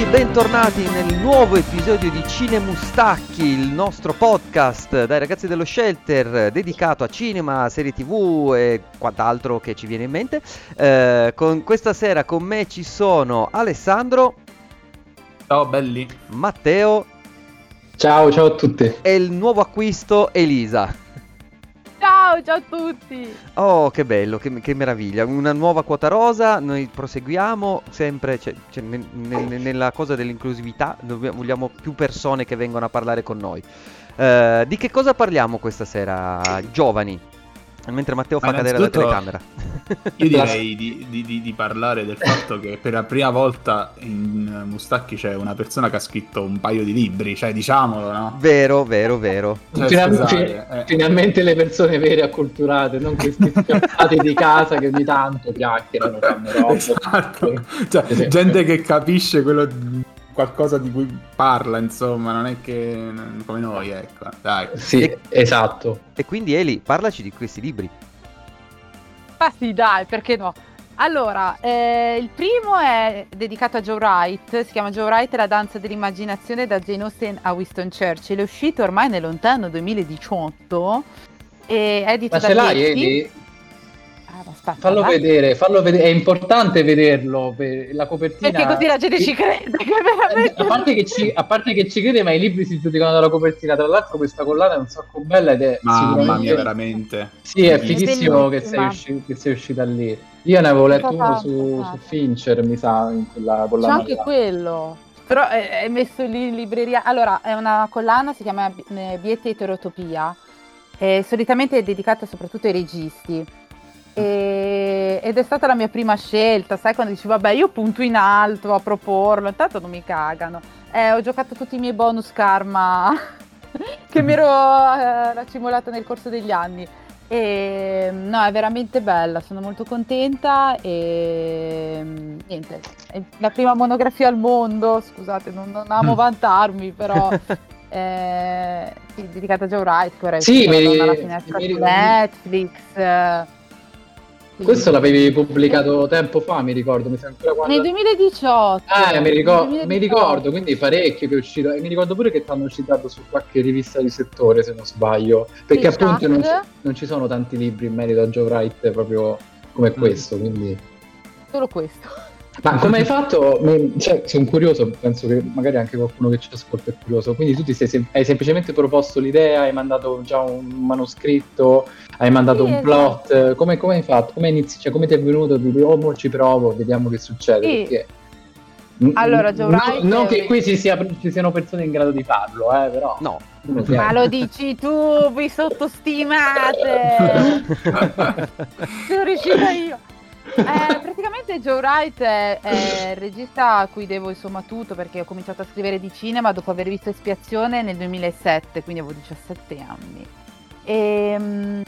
Tutti, bentornati nel nuovo episodio di Cinemustacchi, il nostro podcast dai ragazzi dello Shelter dedicato a cinema, serie tv e quant'altro che ci viene in mente. Eh, con questa sera con me ci sono Alessandro. Ciao belli. Matteo. Ciao, ciao a tutti. E il nuovo acquisto Elisa. Ciao, ciao a tutti! Oh, che bello, che, che meraviglia. Una nuova quota rosa, noi proseguiamo sempre cioè, cioè, ne, ne, nella cosa dell'inclusività, vogliamo più persone che vengono a parlare con noi. Uh, di che cosa parliamo questa sera, giovani? Mentre Matteo fa cadere la telecamera. Io direi di, di, di, parlare del fatto che per la prima volta in Mustacchi c'è una persona che ha scritto un paio di libri, cioè diciamolo, no? Vero, vero, vero. Cioè, Final, scusate, eh. Finalmente le persone vere acculturate, non questi scappati di casa che ogni tanto chiacchierano, fanno roba. Esatto. Cioè, gente che capisce quello qualcosa di cui parla, insomma, non è che come noi, ecco. Dai. Sì, e, esatto. E quindi Eli, parlaci di questi libri. Ah sì, dai, perché no? Allora, eh, il primo è dedicato a Joe Wright, si chiama Joe Wright e la danza dell'immaginazione da Jane Austen a Winston Churchill, è uscito ormai nel lontano 2018 e è edito Ma da ce l'hai, Eli? Aspetta, fallo vai. vedere, fallo vedere, è importante vederlo, la copertina... Perché così la gente ci crede, che veramente... a, parte che ci, a parte che ci crede, ma i libri si giudicano dalla copertina, tra l'altro questa collana è un sacco bella ed è... Mamma mia, veramente. Sì, è fighissimo che sei, usci- che sei, uscita lì. Io ne avevo letto uno su, su, Fincher, mi sa, in quella collana. C'è anche là. quello. Però è, è, messo lì in libreria. Allora, è una collana, si chiama Biete Eterotopia. È solitamente dedicata soprattutto ai registi e, ed è stata la mia prima scelta, sai quando dici vabbè io punto in alto a proporlo, intanto non mi cagano. Eh, ho giocato tutti i miei bonus karma che mi ero eh, nel corso degli anni. E no, è veramente bella, sono molto contenta e niente, è la prima monografia al mondo, scusate, non, non amo mm. vantarmi, però è sì, dedicata a Joe Wright, è sì, mi, alla finestra mi, su Netflix. Eh, questo l'avevi pubblicato tempo fa, mi ricordo, mi ancora quando... Nel 2018. Ah, mi, ricor- mi, ricordo, quindi parecchio che è uscito. E mi ricordo pure che ti hanno citato su qualche rivista di settore, se non sbaglio. Perché sì, appunto non ci, non ci, sono tanti libri in merito a Joe Wright proprio come mm. questo, quindi... Solo questo. Ma come hai fatto? Cioè, sono curioso, penso che magari anche qualcuno che ci ascolta è curioso. Quindi tu ti sei, hai semplicemente proposto l'idea, hai mandato già un manoscritto, hai mandato sì, un plot. Esatto. Come, come, hai fatto? Come, inizi, cioè, come ti è venuto di dire, oh, ci provo, vediamo che succede? Sì. Perché... Allora, Joe Wright... Non che qui ci, sia, ci, siano persone in grado di farlo, eh, però... No. Ma lo dici tu, vi sottostimate! Sono riuscita io. Eh, praticamente Joe Wright è, è, il regista a cui devo insomma tutto perché ho cominciato a scrivere di cinema dopo aver visto Espiazione nel 2007, quindi avevo 17 anni. E, ehm,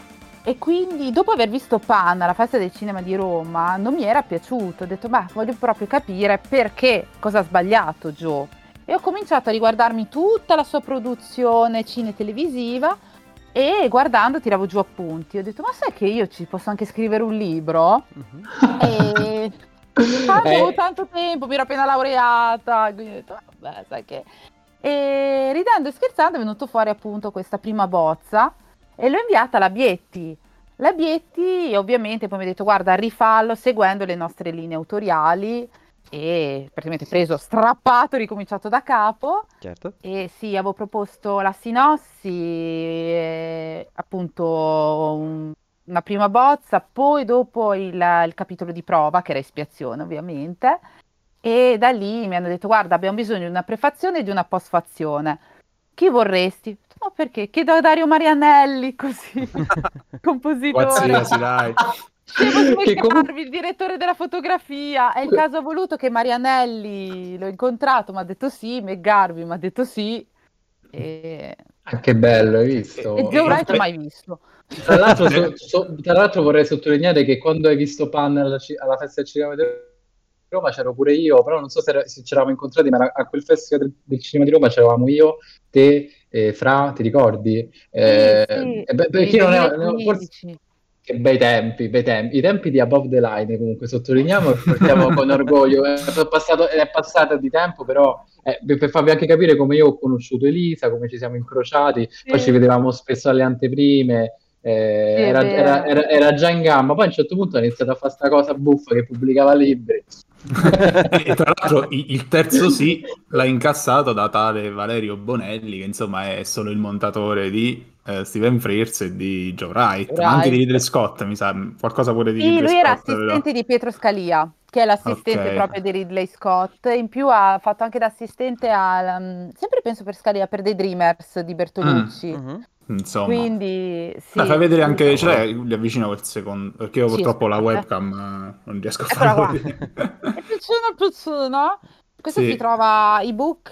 e quindi dopo aver visto Pan alla festa del cinema di Roma non mi era piaciuto, ho detto beh voglio proprio capire perché, cosa ha sbagliato Joe. E ho cominciato a riguardarmi tutta la sua produzione cine-televisiva e guardando tiravo giù appunti. Ho detto, ma sai che io ci posso anche scrivere un libro? Uh-huh. E avevo eh. tanto tempo, mi ero appena laureata, quindi ho detto, vabbè, sai che... E ridendo e scherzando è venuto fuori appunto questa prima bozza e l'ho inviata alla Bietti. La Bietti ovviamente poi mi ha detto, guarda, rifallo seguendo le nostre linee autoriali e praticamente preso, strappato, ricominciato da capo. Certo. E sì, avevo proposto la sinossi, eh, appunto un, una prima bozza, poi dopo il, il, capitolo di prova, che era espiazione ovviamente, e da lì mi hanno detto guarda abbiamo bisogno di una prefazione e di una postfazione. Chi vorresti? No, perché? Chiedo a Dario Marianelli, così, compositore. Qualsiasi, dai. Devo chiamarvi com- il direttore della fotografia. È il caso voluto che Marianelli l'ho incontrato, mi ha detto sì, Meggarvi mi ha detto sì. E... Ah, che bello, hai visto? E Joe Wright mai visto. Tra l'altro, so, so, tra l'altro, vorrei sottolineare che quando hai visto Pan alla, alla festa del cinema di Roma c'ero pure io, però non so se, se ci eravamo incontrati, ma a quel festival del, del cinema di Roma c'eravamo io, te, eh, Fra, ti ricordi? Eh, sì, sì. Eh, beh, perché non è, forse, Che bei tempi, bei tempi. I tempi di Above the Line, comunque, sottolineiamo e portiamo con orgoglio. È passato, è passato di tempo, però eh, per farvi anche capire come io ho conosciuto Elisa, come ci siamo incrociati, sì. poi ci vedevamo spesso alle anteprime. Eh, sì, era, era, era, era, già in gamba, poi a un certo punto ha iniziato a fare questa cosa buffa che pubblicava libri. e tra l'altro il terzo sì l'ha incassato da tale Valerio Bonelli, che insomma è solo il montatore di eh, Steven Frears e di Joe Wright, Wright. anche di Ridley Scott, mi sa, qualcosa pure di sì, Ridley lui Scott, era assistente però. di Pietro Scalia, che è l'assistente okay. proprio di Ridley Scott, in più ha fatto anche da assistente a, um, sempre penso per Scalia, per The Dreamers di Bertolucci. Mm. Mm-hmm. Insomma, quindi sì, ah, fai vedere anche, l'hai, li avvicino quel secondo, perché io purtroppo sì, la webcam eh, non riesco a farlo. È piccino piccino. Questo sì. si trova ebook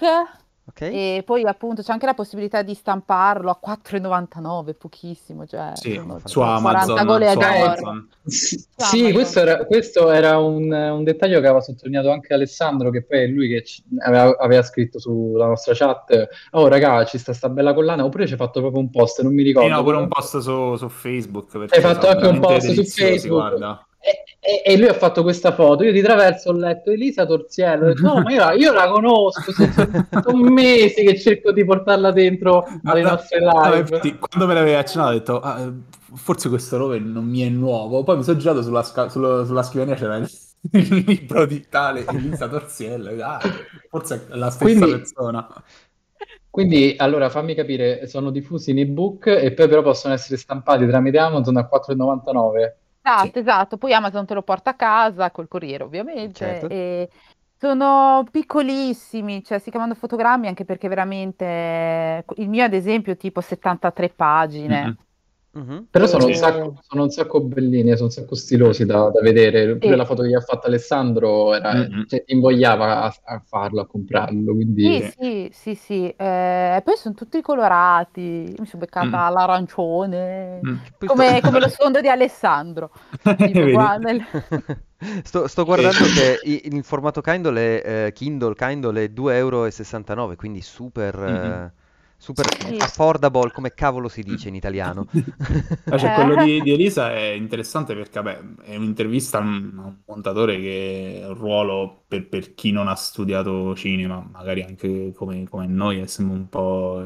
Okay. E poi appunto c'è anche la possibilità di stamparlo a 4,99, pochissimo, cioè sì, su Amazon. Su Amazon. Sì, questo era, questo era un, un, dettaglio che aveva sottolineato anche Alessandro, che poi è lui che aveva, aveva, scritto sulla nostra chat, oh ragazzi, sta sta bella collana, oppure ci ha fatto proprio un post, non mi ricordo. Sì, no, pure un post su, su Facebook. Hai fatto anche un post su Facebook. Guarda. E, e, lui ha fatto questa foto. Io di traverso ho letto Elisa Torziello. Ho detto, no, ma io la, io la conosco. Sono, sono, mesi che cerco di portarla dentro alle nostre live. Infatti, quando me l'avevi accennato, ho detto, ah, forse questo nome non mi è nuovo. Poi mi sono girato sulla, sca- sulla, sulla scrivania, c'era il, il, libro di tale Elisa Torziello. Ah, forse è la stessa Quindi... persona. Quindi, allora, fammi capire, sono diffusi in ebook e poi però possono essere stampati tramite Amazon a 4,99. Esatto, sì. esatto. Poi Amazon te lo porta a casa col corriere, ovviamente. Certo. E sono piccolissimi, cioè si chiamano fotogrammi anche perché veramente il mio ad esempio tipo 73 pagine. Mm-hmm. Mm-hmm. Però sono, un sacco, sono, un sacco, bellini, sono un sacco stilosi da, da vedere. Pure sì. la foto che ha fatto Alessandro era, mm-hmm. cioè, ti invogliava a, a, farlo, a comprarlo. Quindi... Sì, sì, sì, sì. Eh, poi sono tutti colorati. mi sono beccata mm. l'arancione, mm. come, come, lo sfondo di Alessandro. nel... sto, sto, guardando che in formato Kindle è, eh, Kindle, Kindle è 2,69 euro, quindi super... Mm-hmm. Eh super sì. affordable, come cavolo si dice in italiano. cioè, quello di, di, Elisa è interessante perché vabbè, è un'intervista a un, montatore che è un ruolo per, per, chi non ha studiato cinema, magari anche come, come noi, è sempre un po'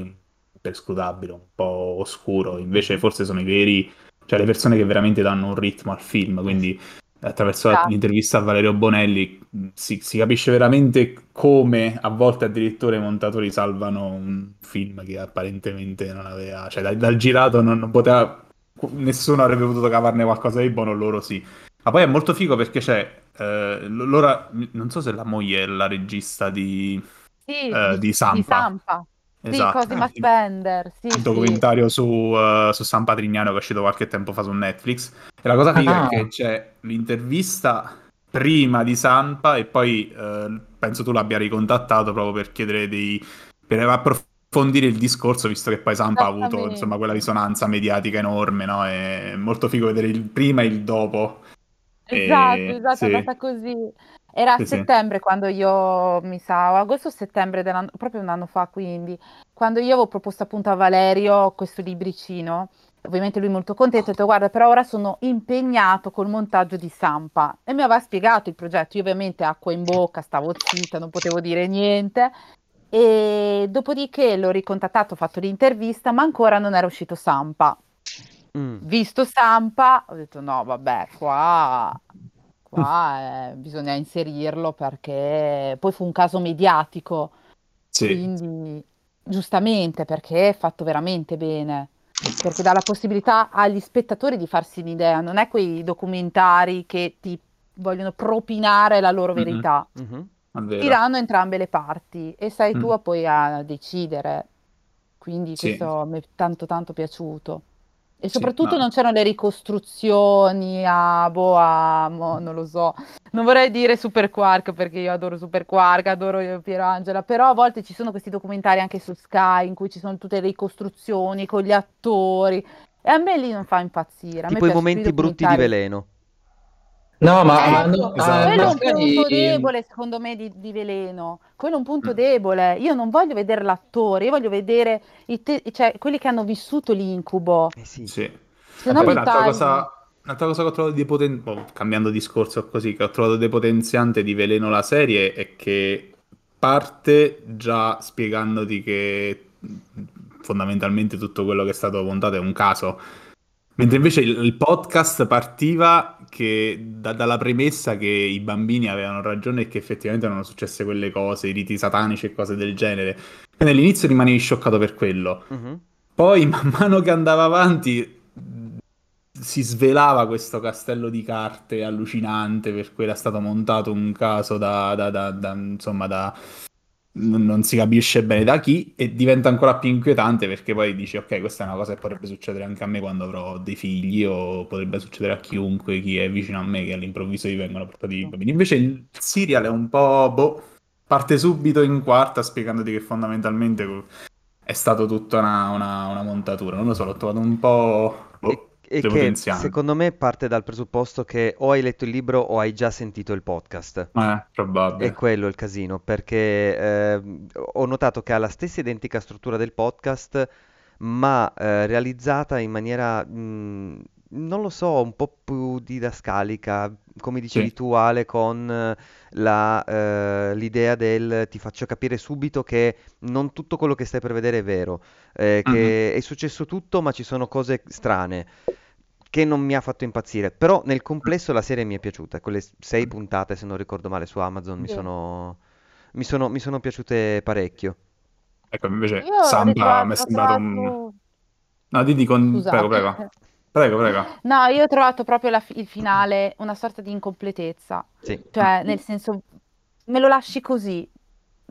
imperscrutabile, un po' oscuro, invece forse sono i veri, cioè le persone che veramente danno un ritmo al film, quindi attraverso ah. l'intervista a Valerio Bonelli si, si, capisce veramente come a volte addirittura i montatori salvano un film che apparentemente non aveva, cioè dal, dal girato non, non, poteva, nessuno avrebbe potuto cavarne qualcosa di buono, loro sì. Ma poi è molto figo perché c'è, eh, loro, non so se la moglie è la regista di, sì, eh, di Sampa. Di Sampa. Esatto. Sì, Cosima Spender, sì, il documentario sì. su, uh, su, San Patrignano che è uscito qualche tempo fa su Netflix. E la cosa figa ah. è che c'è l'intervista prima di Sampa e poi uh, penso tu l'abbia ricontattato proprio per chiedere dei... per approfondire il discorso, visto che poi Sampa ha avuto insomma quella risonanza mediatica enorme, no? È molto figo vedere il prima e il dopo. Esatto, e... esatto, sì. è andata così. Era a Sì, sì. settembre quando io, mi sa, agosto-settembre proprio un anno fa, quindi, quando io avevo proposto appunto a Valerio questo libricino, ovviamente lui molto contento, ha detto guarda, però ora sono impegnato col montaggio di Sampa e mi aveva spiegato il progetto, io ovviamente acqua in bocca, stavo zitta, non potevo dire niente e dopodiché l'ho ricontattato, ho fatto l'intervista, ma ancora non era uscito Sampa. Mm. Visto Sampa, ho detto no, vabbè, qua qua eh, bisogna inserirlo perché poi fu un caso mediatico, sì. quindi giustamente perché è fatto veramente bene, perché dà la possibilità agli spettatori di farsi un'idea, non è quei documentari che ti vogliono propinare la loro verità, mm-hmm. Mm-hmm. ti danno entrambe le parti e sei mm. tu poi a decidere, quindi sì. questo mi è tanto tanto piaciuto. E soprattutto sì, no. non c'erano le ricostruzioni a, boh, a, mo, non lo so, non vorrei dire Super Quark perché io adoro Super Quark, adoro Piero Angela, però a volte ci sono questi documentari anche su Sky in cui ci sono tutte le ricostruzioni con gli attori e a me lì non fa impazzire. A tipo i momenti brutti di veleno. No, ma, no, esatto. ah, quello è un punto debole secondo me di, di, Veleno. Quello è un punto mm. debole. Io non voglio vedere l'attore, io voglio vedere te- cioè, quelli che hanno vissuto l'incubo. Eh sì. sì. Se no poi un'altra cosa, Un'altra cosa che ho trovato depotenziante, oh, cambiando discorso così, che ho trovato depotenziante di Veleno la serie è che parte già spiegandoti che fondamentalmente tutto quello che è stato montato è un caso. Mentre invece il, il podcast partiva che, da, dalla premessa che i bambini avevano ragione e che effettivamente erano successe quelle cose, i riti satanici e cose del genere. Quindi all'inizio rimanevi scioccato per quello. Uh-huh. Poi, man mano che andava avanti, si svelava questo castello di carte allucinante per cui era stato montato un caso da, da, da, da insomma da non si capisce bene da chi e diventa ancora più inquietante perché poi dici ok questa è una cosa che potrebbe succedere anche a me quando avrò dei figli o potrebbe succedere a chiunque chi è vicino a me che all'improvviso gli vengono portati i bambini. Invece il serial è un po' boh parte subito in quarta spiegandoti che fondamentalmente è stato tutta una, una, una montatura. Non lo so l'ho trovato un po' boh e che secondo me parte dal presupposto che o hai letto il libro o hai già sentito il podcast. Eh, probabile. È quello il casino, perché eh, ho notato che ha la stessa identica struttura del podcast, ma eh, realizzata in maniera, mh, non lo so, un po' più didascalica, come dicevi sì. tu Ale, con la, eh, l'idea del ti faccio capire subito che non tutto quello che stai per vedere è vero, eh, che è successo tutto ma ci sono cose strane che non mi ha fatto impazzire, però nel complesso la serie mi è piaciuta, quelle sei puntate se non ricordo male su Amazon mi, sono, mi, sono, mi sono piaciute parecchio. Ecco, invece Io Sampa mi è sembrato un... No, Didi con... Prego, prego. Prego, prego. No, io ho trovato proprio la, il finale una sorta di incompletezza. Sì. Cioè, nel senso, me lo lasci così,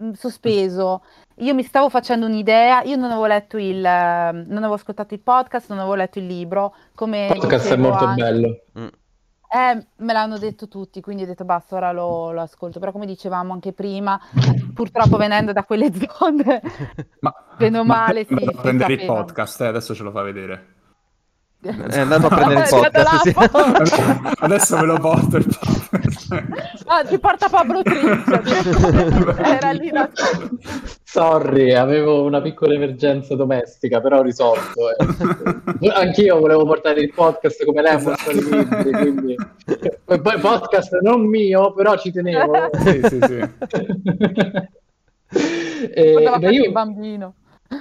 mm, sospeso. Io mi stavo facendo un'idea, io non avevo letto il, non avevo ascoltato il podcast, non avevo letto il libro. Come il podcast è molto anche... bello. Mm. Eh, me l'hanno detto tutti, quindi ho detto basta, ora lo, lo, ascolto. Però come dicevamo anche prima, purtroppo venendo da quelle zone, ma, bene o male, ma, sì. Prendere il podcast, eh, adesso ce lo fa vedere. È andato a prendere il podcast. Sì. Adesso me lo porto il podcast. Ah, ti porta Pablo Trincia. Era lì da... Sorry, avevo una piccola emergenza domestica, però ho risolto. Eh. Anch'io volevo portare il podcast come lei esatto. libri, quindi... Poi podcast non mio, però ci tenevo. Sì, sì, sì. eh, beh, io... bambino.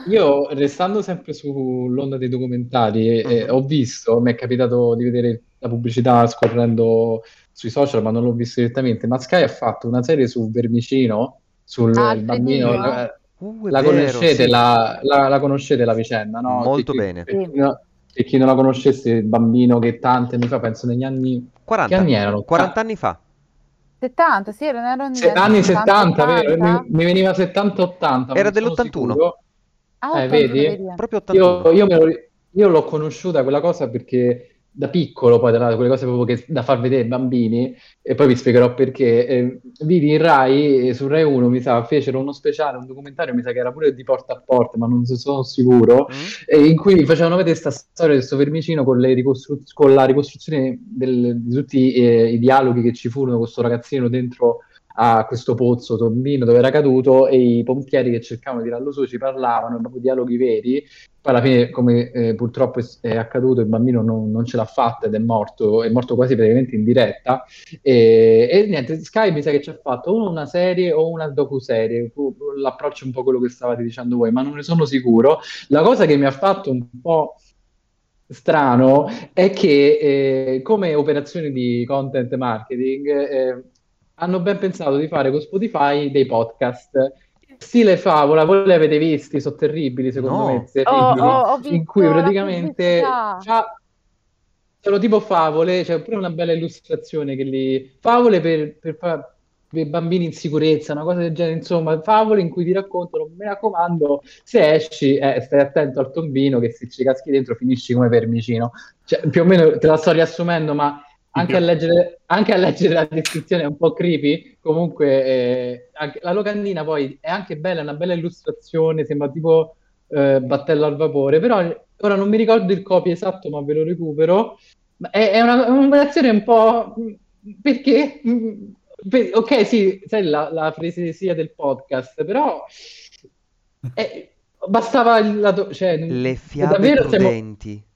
Io, restando sempre sull'onda dei documentari, eh, ho visto, mi è capitato di vedere la pubblicità scorrendo sui social, ma non l'ho visto direttamente, ma Sky ha fatto una serie su Vermicino, sul ah, bambino... La, uh, la vero, conoscete, sì. la, la, la, conoscete la vicenda, no? Molto che, bene. Che, che, chi non la conoscesse, il bambino che tanti anni fa, penso negli anni... 40, che anni erano? 40 anni fa. 70, sì, erano, erano Se, anni 70, 70 vero? Mi, mi, veniva 70-80. Era dell'81. Ah, eh, vedi? Proprio 81. Io, io, lo, io, l'ho conosciuta quella cosa perché da piccolo, poi tra quelle cose proprio che, da far vedere ai bambini, e poi vi spiegherò perché. Eh, vidi in Rai, su Rai 1, mi sa, fecero uno speciale, un documentario, mi sa che era pure di porta a porta, ma non sono sicuro, mm. in cui facevano vedere questa storia di questo vermicino con, ricostru- con la ricostruzione del, di tutti eh, i dialoghi che ci furono con questo ragazzino dentro a questo pozzo tombino dove era caduto e i pompieri che cercavano di tirarlo su ci parlavano, proprio dialoghi veri. Poi alla fine, come eh, purtroppo è, accaduto, il bambino non, non, ce l'ha fatta ed è morto, è morto quasi praticamente in diretta. E, e niente, Sky mi sa che ci ha fatto o una serie o una docu-serie. L'approccio è un po' quello che stavate dicendo voi, ma non ne sono sicuro. La cosa che mi ha fatto un po' strano è che eh, come operazione di content marketing eh, hanno ben pensato di fare con Spotify dei podcast. Stile favola, voi li avete visti, sono terribili secondo no. me, terribili, oh, oh, in cui praticamente sono tipo favole, c'è pure una bella illustrazione che li... Favole per, per, per, bambini in sicurezza, una cosa del genere, insomma, favole in cui ti raccontano, mi raccomando, se esci, eh, stai attento al tombino che se ci caschi dentro finisci come vermicino. Cioè, più o meno te la sto riassumendo, ma anche a, leggere, anche a, leggere, la descrizione è un po' creepy. Comunque, eh, la locandina poi è anche bella, è una bella illustrazione, sembra tipo eh, battello al vapore. Però ora non mi ricordo il copy esatto, ma ve lo recupero. È, è una, un'operazione un po'. Perché? Per, ok, sì, sai la, la fresesia del podcast, però. È, bastava il lato. Cioè, Le fiabe prudenti. Siamo,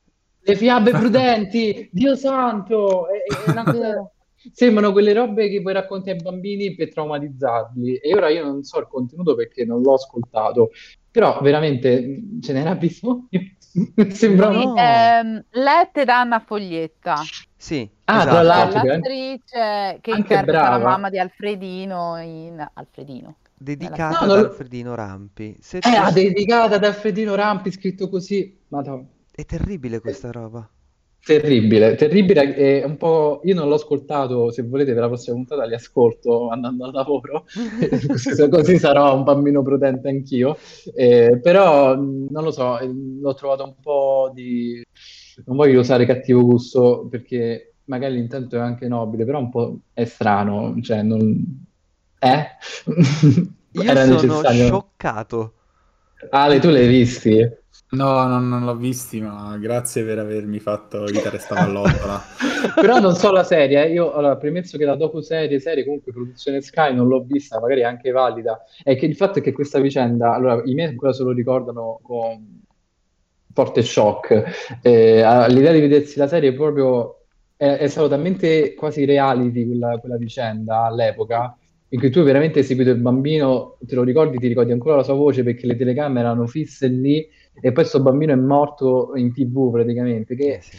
Le fiabe prudenti, Dio santo! È, è una cosa... Sembrano quelle robe che poi racconti ai bambini per traumatizzarli. E ora io non so il contenuto perché non l'ho ascoltato, però veramente ce n'era bisogno. Sembra Sì, no. ehm, lette da Anna Foglietta, Sì, Ah, esatto. tra l'altro, eh. l'attrice che Anche interpreta la brava. mamma di Alfredino in Alfredino. dedicata No, ad non- Alfredino Rampi. Se- Eh, ha dedicata ad Alfredino Rampi, scritto così. Madonna. È terribile questa roba. Terribile, terribile, è un po'... Io non l'ho ascoltato, se volete per la prossima puntata li ascolto andando al lavoro, così, così sarò un bambino prudente anch'io, Eh, però non lo so, eh, l'ho trovato un po' di... non voglio usare cattivo gusto perché magari l'intento è anche nobile, però un po' è strano, cioè non... Eh? Io Era sono necessario. scioccato. Ale, tu l'hai visti? No, non, non l'ho visti, ma grazie per avermi fatto evitare sta pallottola. Però non so la serie, eh. Io allora, premesso che la docu-serie, serie comunque produzione Sky non l'ho vista, magari è anche valida, è che il fatto è che questa vicenda, allora i miei ancora se lo ricordano con forte shock, Eh, l'idea di vedersi la serie proprio è, è stato talmente quasi reality quella, quella vicenda all'epoca, in cui tu hai veramente seguito il bambino, te lo ricordi, ti ricordi ancora la sua voce perché le telecamere erano fisse lì e poi questo bambino è morto in tv praticamente, che Eh sì.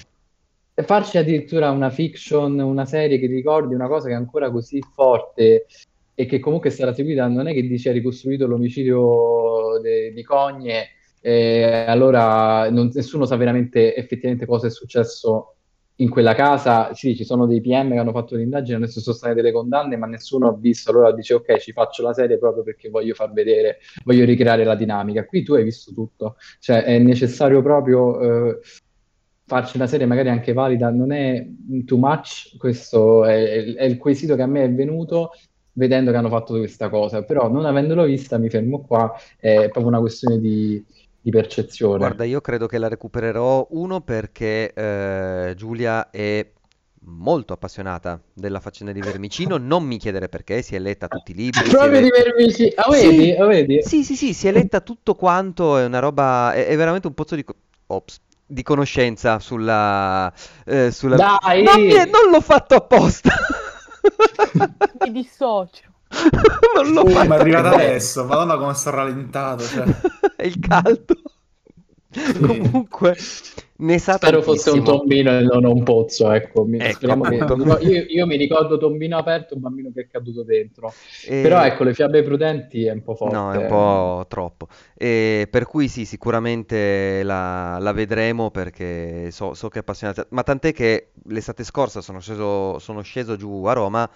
farci addirittura una fiction, una serie che ricordi una cosa che è ancora così forte e che comunque stata seguita, non è che dice ha ricostruito l'omicidio de- di Cogne, e allora non- nessuno sa veramente effettivamente cosa è successo in quella casa. Sì, ci sono dei PM che hanno fatto l'indagine, adesso sono state delle condanne, ma nessuno ha visto. Allora dice ok, ci faccio la serie proprio perché voglio far vedere, voglio ricreare la dinamica. Qui tu hai visto tutto, cioè è necessario proprio... eh, farci una serie magari anche valida non è too much, questo è, è il quesito che a me è venuto vedendo che hanno fatto questa cosa, però non avendolo vista mi fermo qua, è proprio una questione di, di percezione. Guarda, io credo che la recupererò uno perché eh, Giulia è molto appassionata della faccenda di Vermicino. Non mi chiedere perché, si è letta tutti i libri. Proprio di letta- vermici, ah, Sì. vedi? Ah, vedi? Sì, sì, sì, si è letta tutto quanto, è una roba, è, è veramente un pozzo di, ops, di conoscenza sulla, eh, sulla... Dai! È- non l'ho fatto apposta! Mi dissocio. Non l'ho Oh, fatto ma è arrivata apposta. adesso, madonna come sto rallentato. Cioè. È il caldo. Comunque, ne sa Spero fosse un tantissimo. tombino e non un pozzo, ecco. Mi- Ecco, che- appunto. io, io mi ricordo tombino aperto, un bambino che è caduto dentro. E- Però ecco, le fiabe prudenti è un po' forte. No, è un po' troppo. E per cui sì, sicuramente la, la vedremo perché so, so che è appassionata. Ma tant'è che l'estate scorsa sono sceso, sono sceso giù a Roma,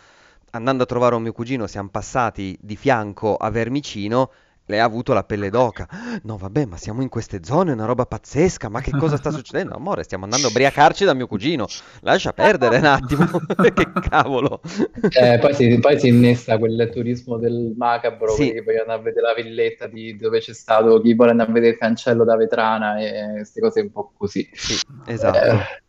andando a trovare un mio cugino, siamo passati di fianco a Vermicino. Lei ha avuto la pelle d'oca. No, vabbè, ma siamo in queste zone, è una roba pazzesca. Ma che cosa sta succedendo? Amore, stiamo andando a ubriacarci da mio cugino. Lascia perdere un attimo. Che cavolo. Eh, poi, si, poi si innesta quel turismo del macabro, Sì. che vogliono andare a vedere la villetta di dove c'è stato chi vuole andare a vedere il cancello da Vetrana e queste cose un po' così. Sì, esatto. Eh,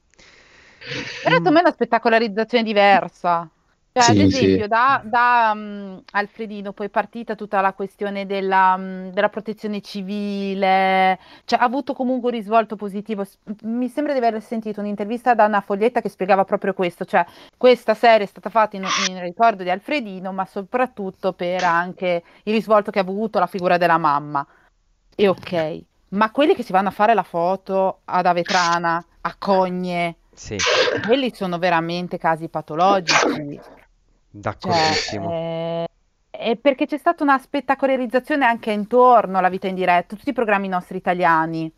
Però secondo me è una spettacolarizzazione diversa. Cioè, ad Sì, esempio, sì. da, da, mm, Alfredino poi è partita tutta la questione della, mm, della protezione civile, cioè ha avuto comunque un risvolto positivo. Mi sembra di aver sentito un'intervista da Anna Foglietta che spiegava proprio questo, cioè questa serie è stata fatta in, in ricordo di Alfredino, ma soprattutto per anche il risvolto che ha avuto la figura della mamma. E ok, ma quelli che si vanno a fare la foto ad Avetrana, a Cogne, Sì, quelli sono veramente casi patologici. d'accordissimo. Cioè, eh, è perché c'è stata una spettacolarizzazione anche intorno alla vita in diretta, tutti i programmi nostri italiani.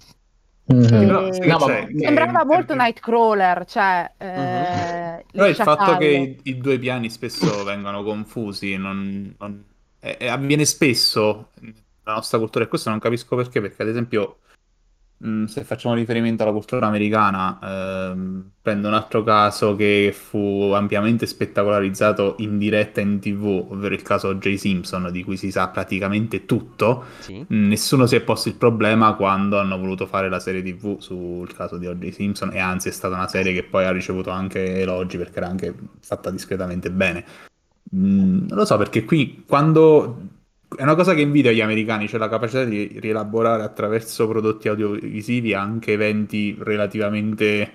mhm. Eh, sai che no, ma- c'è? Che- Sembrava molto per- Nightcrawler, cioè eh, Mhm. Però il fatto che i, i due piani spesso vengono confusi non, non- e- e avviene spesso nella nostra cultura e questo non capisco perché, perché ad esempio mh, se facciamo riferimento alla cultura americana, ehm, prendo un altro caso che fu ampiamente spettacolarizzato in diretta in TV, ovvero il caso O.J. Simpson, di cui si sa praticamente tutto. Sì. Nessuno si è posto il problema quando hanno voluto fare la serie TV sul caso di O.J. Simpson e anzi è stata una serie che poi ha ricevuto anche elogi perché era anche fatta discretamente bene. Mm, non lo so perché qui quando è una cosa che invidio agli americani, cioè la capacità di rielaborare attraverso prodotti audiovisivi anche eventi relativamente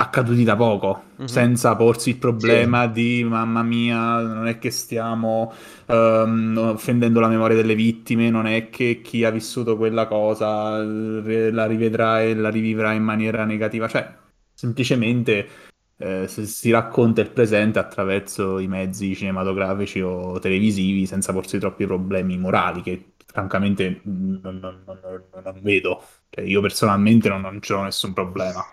accaduti da poco, mm-hmm. senza porsi il problema sì. di mamma mia, non è che stiamo um, offendendo la memoria delle vittime, non è che chi ha vissuto quella cosa la rivedrà e la rivivrà in maniera negativa, cioè semplicemente eh, si racconta il presente attraverso i mezzi cinematografici o televisivi senza porsi troppi problemi morali che francamente non, non, non, non vedo. Cioè, io personalmente non, non ho nessun problema.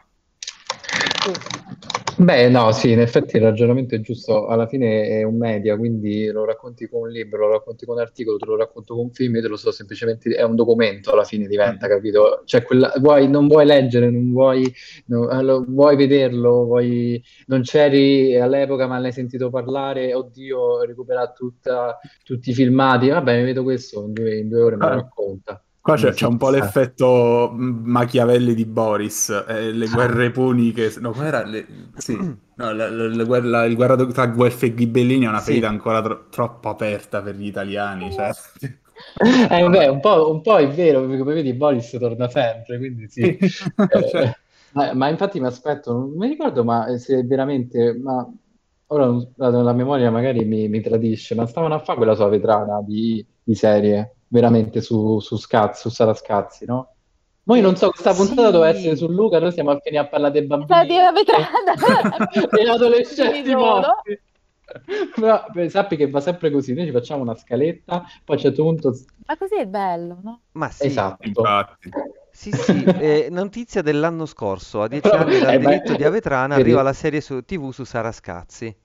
Beh, no, sì, in effetti il ragionamento è giusto. Alla fine è un media, quindi lo racconti con un libro, lo racconti con un articolo, te lo racconto con un film, io te lo so semplicemente, è un documento alla fine diventa, mm. capito? Cioè, quella, vuoi, non vuoi leggere, non vuoi, no, vuoi vederlo, vuoi, non c'eri all'epoca ma l'hai sentito parlare, oddio, recupera tutta, tutti i filmati, vabbè, mi vedo questo, in due, in due ore me lo ah. racconta. Qua c'è, c'è, un po' l'effetto Machiavelli di Boris, eh, le guerre puniche. No, era? Le, sì, no, la, la, guerra, il guerra tra Guelfi e Ghibellini è una sì. ferita ancora tro- troppo aperta per gli italiani. Cioè. Eh, beh, un po', un po' è vero, perché come vedi Boris torna sempre, quindi sì. eh, ma, ma, infatti mi aspetto, non mi ricordo ma se veramente... Ma... Ora la, la memoria magari mi, mi, tradisce, ma stavano a fare quella sua vetrana di, di serie veramente su, su Scazzi, su Sara Scazzi, no? Poi non so, questa puntata sì. doveva essere su Luca, noi siamo finiti a parlare dei bambini e adolescenti morti. Però sappi che va sempre così, noi ci facciamo una scaletta, poi a un certo punto... Ma così è bello, no? Ma sì. Esatto. Infatti. Sì, sì, eh, notizia dell'anno scorso, a dieci anni dal eh, delitto di Avetrana vedi. arriva la serie su TV su Sara Scazzi.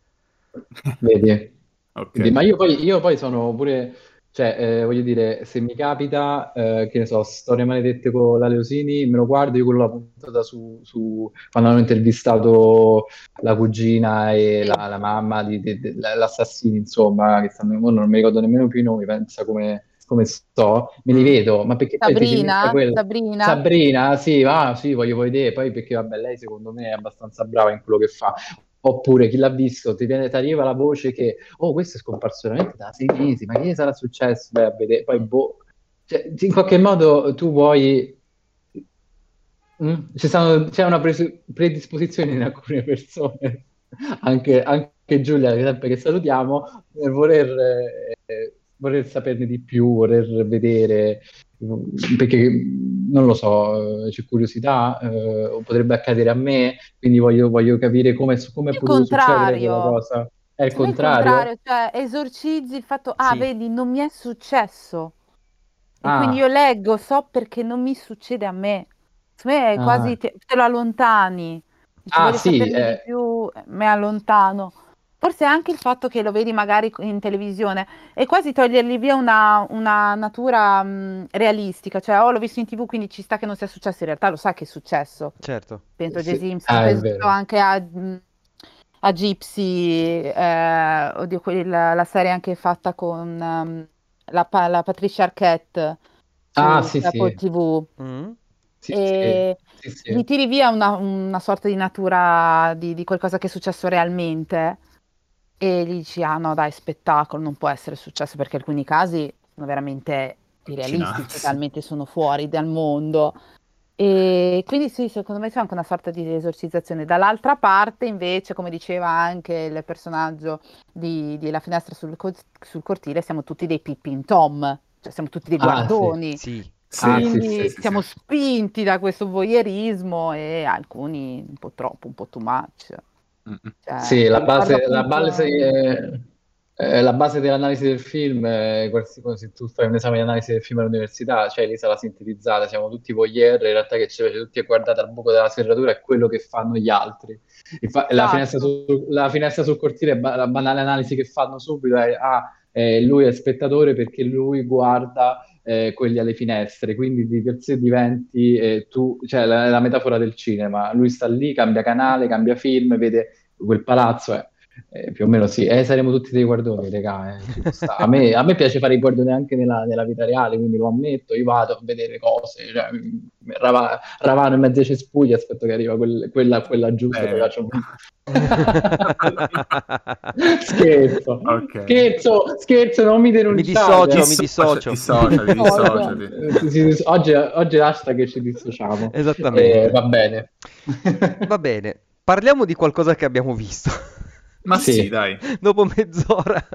Vedi? Okay. ma io poi, io poi sono pure cioè, eh, voglio dire, se mi capita, eh, che ne so, storie maledette con la Leosini, me lo guardo, io quello l'ho puntata su, su, quando hanno intervistato la cugina e la, la mamma di, di, di, l'assassino, insomma, che stanno, non mi ricordo nemmeno più i nomi, pensa come, come sto, me li vedo, ma perché Sabrina, Sabrina. Sabrina, sì, ah, sì, voglio vedere, poi perché vabbè, lei secondo me è abbastanza brava in quello che fa. Oppure chi l'ha visto, ti, viene, ti arriva la voce che, oh, questo è scomparso veramente da sei mesi, ma che sarà successo? Beh, a vedere, poi, boh, cioè, in qualche modo tu vuoi... Mm? C'è, c'è, una pres- predisposizione in alcune persone, anche, anche Giulia, sempre che salutiamo, nel voler, eh, voler saperne di più, voler vedere, perché non lo so, c'è curiosità, eh, potrebbe accadere a me, quindi voglio, voglio capire come, come è potuto succedere quella cosa. È il contrario. contrario. Cioè, esorcizzi il fatto, ah, sì. vedi, non mi è successo. E ah. quindi io leggo, so perché non mi succede a me. Secondo me è ah. quasi te, te, lo allontani. Dici, ah, sì, eh. più, me allontano. Forse anche il fatto che lo vedi magari in televisione è quasi togliergli via una, una natura mh, realistica, cioè oh l'ho visto in tv quindi ci sta che non sia successo, in realtà lo sa che è successo. Certo. Penso a sì. Simpson, ah, penso anche a, a Gypsy, eh, oddio, la, la, serie anche fatta con um, la, la, Patricia Arquette su ah, sì, Apple sì. TV. Mm. Sì, e sì, sì. tiri via una, una sorta di natura di, di qualcosa che è successo realmente e gli dici, ah no dai, spettacolo, non può essere successo perché alcuni casi sono veramente irrealistici, totalmente sono fuori dal mondo. E quindi sì, secondo me c'è anche una sorta di esorcizzazione. Dall'altra parte, invece, come diceva anche il personaggio di, di La finestra sul, sul, cortile, siamo tutti dei Pippin Tom, cioè siamo tutti dei guardoni. Ah, sì, sì. Quindi ah, sì, siamo spinti da questo voyeurismo e alcuni un po' troppo, un po' too much. Cioè, sì, la base, la, base, eh, eh, la base, dell'analisi del film, se tu fai un esame di analisi del film all'università, cioè lì sarà sintetizzata, siamo tutti voyeur, in realtà che ci tutti a guardare al buco della serratura è quello che fanno gli altri. Infa- la, esatto. finestra su, la, finestra sul cortile, la banale analisi che fanno subito è, ah, eh, lui è spettatore perché lui guarda eh, quelli alle finestre, quindi di per sé diventi eh, tu, cioè la, la, metafora del cinema, lui sta lì, cambia canale, cambia film, vede quel palazzo, eh. Eh, più o meno sì, eh, saremo tutti dei guardoni, regà, eh, a, me, a, me, piace fare i guardoni anche nella, nella, vita reale, quindi lo ammetto, io vado a vedere cose, cioè, rava, ravano in mezzo ai cespugli, aspetto che arriva quel, quella, quella giusta, eh. faccio... scherzo, okay. scherzo, scherzo, non mi denunciate. Mi dissocio, mi dissocio. oggi, oggi hashtag che ci dissociamo. Esattamente. Eh, va bene. va bene, parliamo di qualcosa che abbiamo visto. Ma sì, sì dai. Dopo mezz'ora.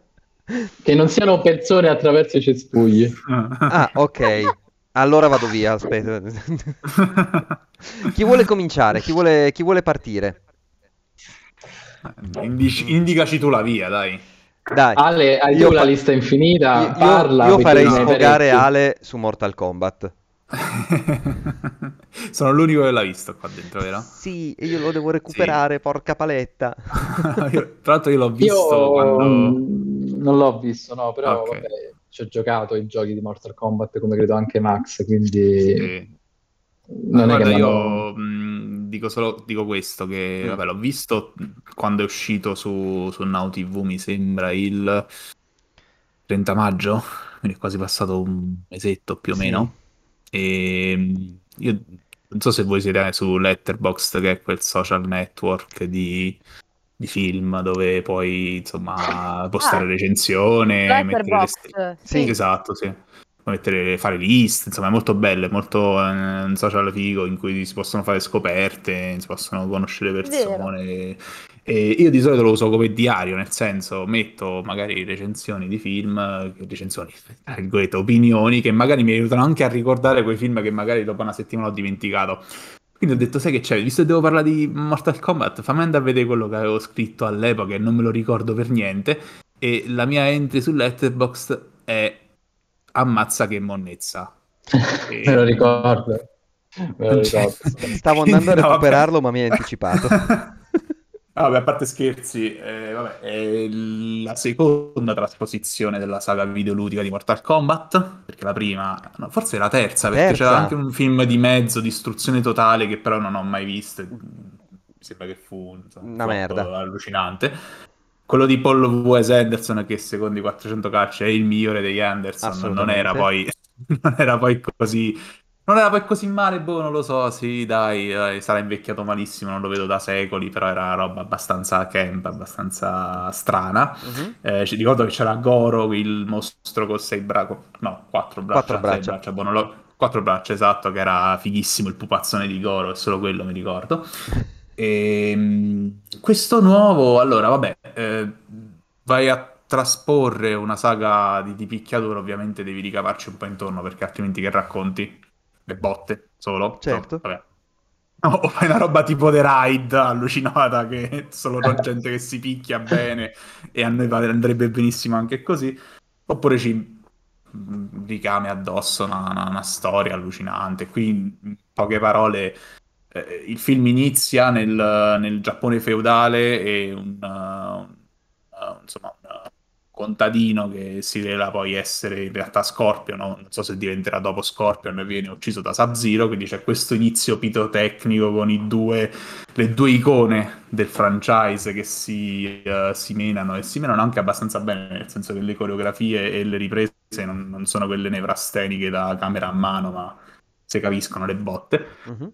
Che non siano persone attraverso i cespugli. ah, ok. Allora vado via, aspetta. chi vuole cominciare? Chi vuole, chi vuole partire? Indici, indicaci tu la via, dai. Dai, Ale, hai io la lista infinita, io, parla. Io farei sfogare Ale su Mortal Kombat. Sono l'unico che l'ha visto qua dentro, vero? Sì, e io lo devo recuperare, sì. porca paletta. io, tra l'altro io l'ho visto io, quando... Non l'ho visto, no, però okay. vabbè, ci ho giocato ai giochi di Mortal Kombat, come credo anche Max, quindi... Sì. Non Ma è guarda, che io mh, dico solo dico questo, che mm. vabbè, l'ho visto quando è uscito su, su Now TV, mi sembra il 30 maggio, quindi è quasi passato un mesetto più o sì. meno. E ehm, io non so se voi siete su Letterboxd, che è quel social network di, di film dove puoi insomma postare ah, recensione, mettere le... sì. Esatto, sì. Mettere, fare list, insomma è molto bello, è molto eh, un social figo in cui si possono fare scoperte, si possono conoscere persone e io di solito lo uso come diario, nel senso metto magari recensioni di film, recensioni, opinioni che magari mi aiutano anche a ricordare quei film che magari dopo una settimana ho dimenticato. Quindi ho detto, sai che c'è, visto che devo parlare di Mortal Kombat, fammi andare a vedere quello che avevo scritto all'epoca e non me lo ricordo per niente. E la mia entry su Letterboxd è ammazza che monnezza. E... me lo ricordo. Me lo ricordo. Stavo andando a recuperarlo, ma mi hai anticipato. Ah, vabbè, a parte scherzi, eh, vabbè, è la seconda trasposizione della saga videoludica di Mortal Kombat, perché la prima, no, forse la terza, perché terza. c'era anche un film di mezzo, distruzione totale, che però non ho mai visto. Mi sembra che fu insomma, una merda allucinante. Quello di Paul W.S. Anderson, che secondo i 400 calci è il migliore degli Anderson, non era poi, non era poi così non era poi così male, boh, non lo so, sì, dai, dai, sarà invecchiato malissimo, non lo vedo da secoli, però era una roba abbastanza camp, abbastanza strana. Uh-huh. Eh, ci ricordo che c'era Goro, il mostro con sei braccia, no, quattro braccia, quattro braccia. braccia boh, lo... quattro braccia, esatto, che era fighissimo il pupazzone di Goro, è solo quello mi ricordo. E, ehm, questo nuovo, allora, vabbè, eh, vai a trasporre una saga di, di picchiatura, ovviamente devi ricavarci un po' intorno, perché altrimenti che racconti? Le botte solo. Certo. No, o fai una roba tipo The Ride allucinata che solo con gente che si picchia bene e a noi andrebbe benissimo anche così. Oppure ci ricame addosso una, una, una storia allucinante. Qui, in poche parole, eh, il film inizia nel, nel Giappone feudale e un, uh, uh, insomma, contadino che si rivela poi essere in realtà Scorpion, no? non so se diventerà dopo Scorpion e viene ucciso da Sub-Zero, quindi c'è questo inizio pitotecnico con due, le due icone del franchise che si, uh, si, menano e si menano anche abbastanza bene, nel senso che le coreografie e le riprese non, non sono quelle nevrasteniche da camera a mano, ma si capiscono le botte. Mm-hmm.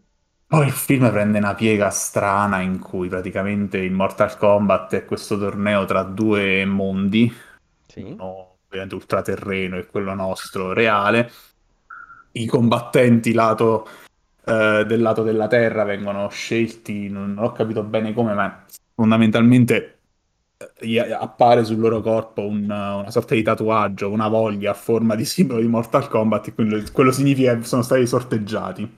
Poi il film prende una piega strana in cui praticamente il Mortal Kombat è questo torneo tra due mondi, sì. uno ovviamente ultraterreno e quello nostro reale. I combattenti lato, eh, del lato della Terra vengono scelti, non, ho capito bene come, ma fondamentalmente eh, appare sul loro corpo un, una sorta di tatuaggio, una voglia a forma di simbolo di Mortal Kombat e quello, quello significa che sono stati sorteggiati.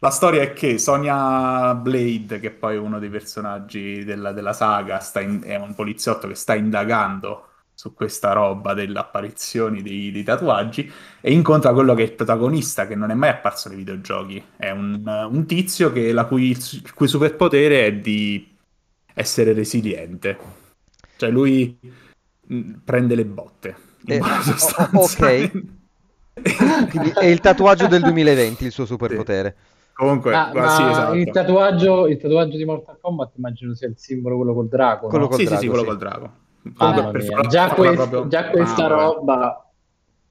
La storia è che Sonia Blade, che poi è uno dei personaggi della, della saga, in, è un poliziotto che sta indagando su questa roba delle apparizioni dei, dei, tatuaggi e incontra quello che è il protagonista che non è mai apparso nei videogiochi è un, un tizio che, la cui, il cui superpotere è di essere resiliente cioè lui mm, prende le botte eh, ok quindi è il tatuaggio del 2020 il suo superpotere Comunque, Ah, guarda, sì, ma esatto. il, tatuaggio, il tatuaggio di Mortal Kombat immagino sia il simbolo quello col drago, Quello no? col sì, sì, drago, sì, quello sì. col drago. Comunque, già, quest- proprio- già questa Ah, roba...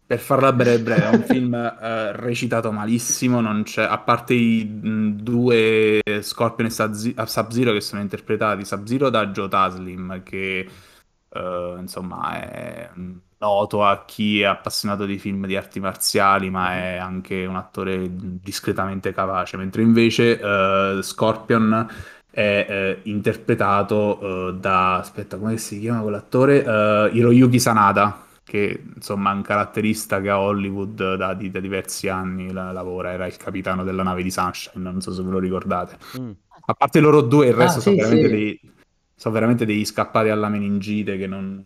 Per farla breve breve, è un film eh, recitato malissimo, non c'è, a parte i mh, due Scorpion e Sub- Sub-Zero che sono interpretati, Sub-Zero da Joe Taslim, che eh, insomma è noto a chi è appassionato di film di arti marziali, ma è anche un attore discretamente capace, mentre invece eh, Scorpion è eh, interpretato eh, da, aspetta, come si chiama quell'attore? Eh, Hiroyuki Sanada che insomma è un caratterista che a Hollywood da, di- da diversi anni la- lavora, era il capitano della nave di Sunshine, non so se ve lo ricordate. Mm. A parte loro due, il resto Ah, sono, sì, veramente sì. dei, sono veramente degli scappati alla meningite che non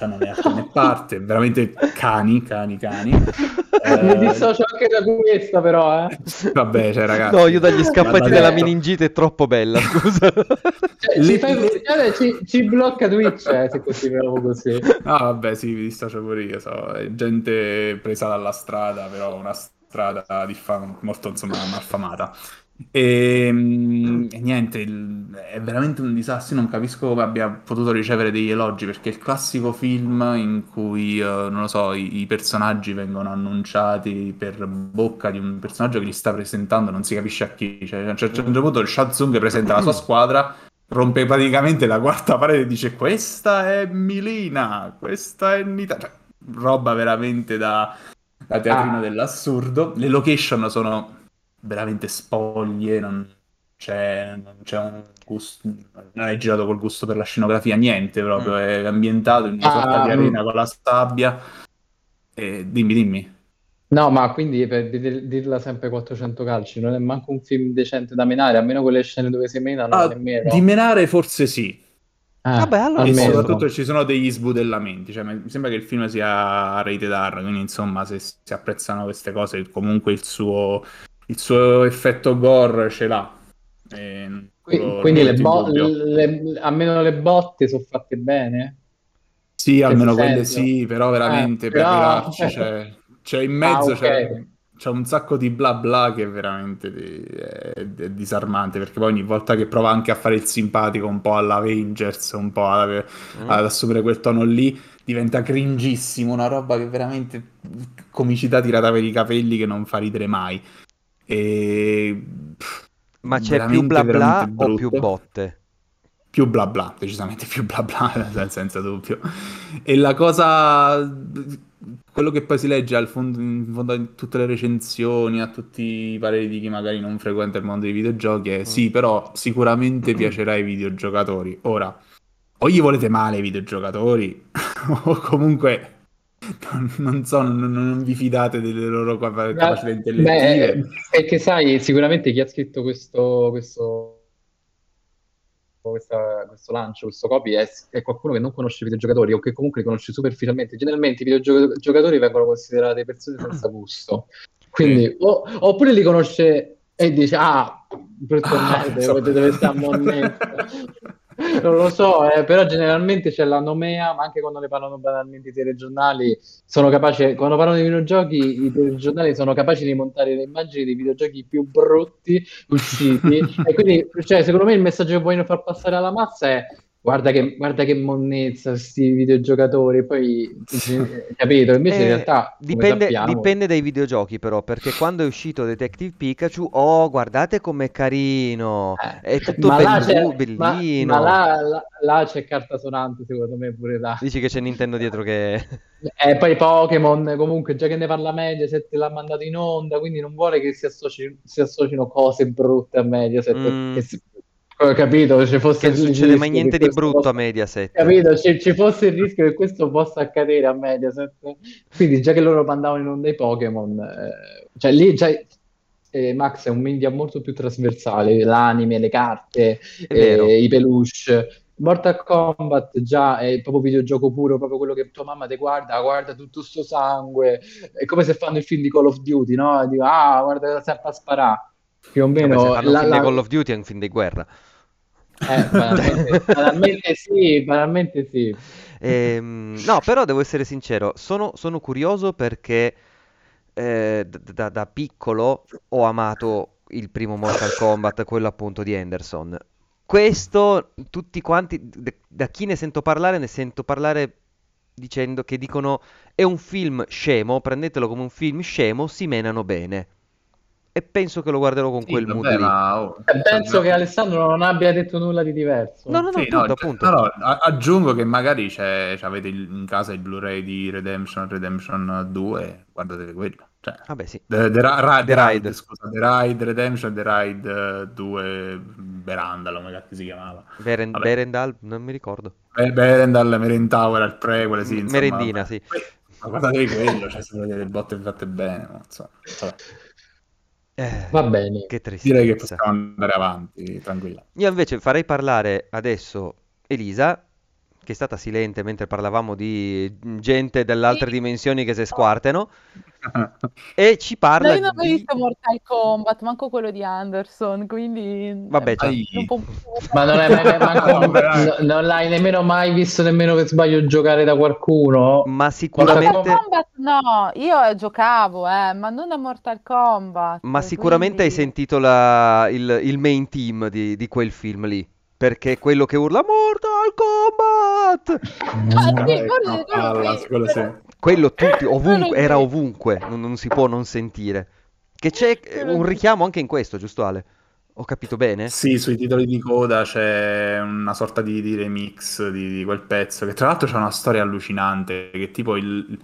hanno né arte né parte, veramente cani, cani, cani. Mi Eh, dissocio anche da questa però, eh. vabbè, cioè ragazzi... No, io dagli scappati della meningite è troppo bella, scusa. Cioè, ci, fai pubblicare, ci, ci blocca Twitch eh, se continuiamo così. Ah, vabbè, sì, mi dissocio pure io, so, è gente presa dalla strada, però una strada diffam- molto, insomma, malfamata. E, mm, e niente, il- è veramente un disastro, io non capisco come abbia potuto ricevere degli elogi, perché è il classico film in cui, eh, non lo so, i, i personaggi vengono annunciati per bocca di un personaggio che li sta presentando, non si capisce a chi, cioè, a un certo punto il Shazung presenta la sua squadra, rompe praticamente la quarta parete e dice questa è Milina, questa è Nita, cioè, roba veramente da, da teatrino Ah. dell'assurdo. Le location sono veramente spoglie, non c'è, non c'è un gusto, non è girato col gusto per la scenografia, niente proprio, Mm. è ambientato in una Ah, sorta di mm. arena con la sabbia. E dimmi, dimmi. No, ma quindi per dir- dirla sempre 400 calci, non è manco un film decente da menare, almeno quelle scene dove si menano, Ah, nemmeno. di menare forse sì, Ah, Vabbè, allora E almeno. soprattutto ci sono degli sbudellamenti, cioè mi sembra che il film sia rated R, quindi insomma se si apprezzano queste cose comunque il suo, il suo effetto gore ce l'ha. E Quindi le, bo- le- almeno le botte sono fatte bene? Sì, almeno si quelle sì, però veramente Eh, per però- arrivarci c'è, c'è in mezzo Ah, ok. c'è, c'è un sacco di bla bla che è veramente di- è, è disarmante, perché poi ogni volta che prova anche a fare il simpatico un po' all'Avengers, un po' alla- Mm. ad assumere quel tono lì, diventa cringissimo, una roba che veramente comicità tirata per i capelli che non fa ridere mai. E... Ma c'è veramente, più bla bla o più botte? Più bla bla, decisamente più bla bla, sen- senza dubbio. E la cosa, quello che poi si legge al fondo, in fondo a tutte le recensioni, a tutti i pareri di chi magari non frequenta il mondo dei videogiochi è sì, però sicuramente piacerà ai videogiocatori. Ora, o gli volete male ai videogiocatori, o comunque non, so, non, non vi fidate delle loro capa- capacità intellettive. Beh, perché sai, sicuramente chi ha scritto questo, questo, questa- questo lancio, questo copy, è, è qualcuno che non conosce i videogiocatori o che comunque li conosce superficialmente. Generalmente i videogiocatori vengono considerati persone senza gusto. Quindi, o- oppure li conosce e dice, ah, brutto Ah, merda, so- dove, sta Monnetta? Non lo so, eh, però generalmente c'è la nomea, ma anche quando ne parlano banalmente i telegiornali, sono capaci, quando parlano di videogiochi, i telegiornali sono capaci di montare le immagini dei videogiochi più brutti usciti. e quindi, cioè, secondo me il messaggio che vogliono far passare alla massa è guarda che, guarda che monnezza questi videogiocatori, poi, capito? Invece in Eh, realtà, come dipende, sappiamo- dipende dai videogiochi però, perché quando è uscito Detective Pikachu, oh guardate com'è carino, Eh, è tutto ma bellu- c'è, ma- bellino. ma là, là- là c'è carta sonante, secondo me, pure là. Dici che c'è Nintendo dietro che... E poi Pokémon, comunque, già che ne parla Mediaset, l'ha mandato in onda, quindi non vuole che si, associ- si associno cose brutte a Mediaset. Mm. Che si- capito, ci fosse che non succede mai niente di brutto a possa- Mediaset. Capito, ci, ci fosse il rischio che questo possa accadere a Mediaset. Quindi, già che loro mandavano in onda i Pokémon, eh, cioè lì già. eh, Max è un media molto più trasversale, l'anime, le carte, eh, i peluche. Mortal Kombat già è proprio videogioco puro, proprio quello che tua mamma ti guarda, guarda tutto sto sangue, è come se fanno il film di Call of Duty, no? Dico, ah, guarda sempre a sparare. Più o Vabbè, meno se un la- la- Call of Duty è un film di guerra. Eh, banalmente, banalmente sì, banalmente sì. Ehm, no, però devo essere sincero, sono, sono curioso perché eh, da, da piccolo ho amato il primo Mortal Kombat, quello appunto di Anderson. Questo, tutti quanti, da, da chi ne sento parlare, ne sento parlare dicendo che dicono è un film scemo, prendetelo come un film scemo, si menano bene. E penso che lo guarderò con Sì, quel vabbè, mood lì. ma, oh, Eh, Penso che Alessandro non abbia detto nulla di diverso. No, no, no, sì, tutto no, appunto. no, a- aggiungo che magari c'è, avete in casa il Blu-ray di Redemption, Redemption 2, guardatevi quello. Cioè, Vabbè, sì. The, The Ra- The The Ride. Ride, scusa, The Ride Redemption, The Ride eh, 2 Berandalo, come cazzo si chiamava. Beren- Vabbè. Berendal, non mi ricordo. Be- Berendal, Merentower, il prequel, sì, insomma, Merendina, vabbè. sì. Ma guardatevi quello, cioè, se vedete le botte fatte bene, ma, insomma, vabbè. Eh, Va bene. che direi che tristezza. possiamo andare avanti, tranquilla. Io invece farei parlare adesso Elisa, che è stata silente mentre parlavamo di gente dalle altre Sì. dimensioni che si squartano, e ci parla No, io non ho mai di... visto Mortal Kombat, manco quello di Anderson, quindi... Vabbè, eh, cioè, po'... Ma non, hai mai- mai- manco- No, non l'hai nemmeno mai visto, nemmeno per sbaglio, giocare da qualcuno? Ma Mortal sicuramente... Kombat no, io giocavo, eh, ma non a Mortal Kombat. Ma sicuramente hai quindi- sentito la- il, il main team di, di quel film lì. Perché è quello che urla Mortal Kombat! Sì, quello- tutti, ovunque, era ovunque, non, non si può non sentire. Che c'è un richiamo anche in questo, giusto Ale? Ho capito bene? Sì, sui titoli di coda c'è una sorta di, di remix di, di quel pezzo, che tra l'altro c'è una storia allucinante, che tipo il,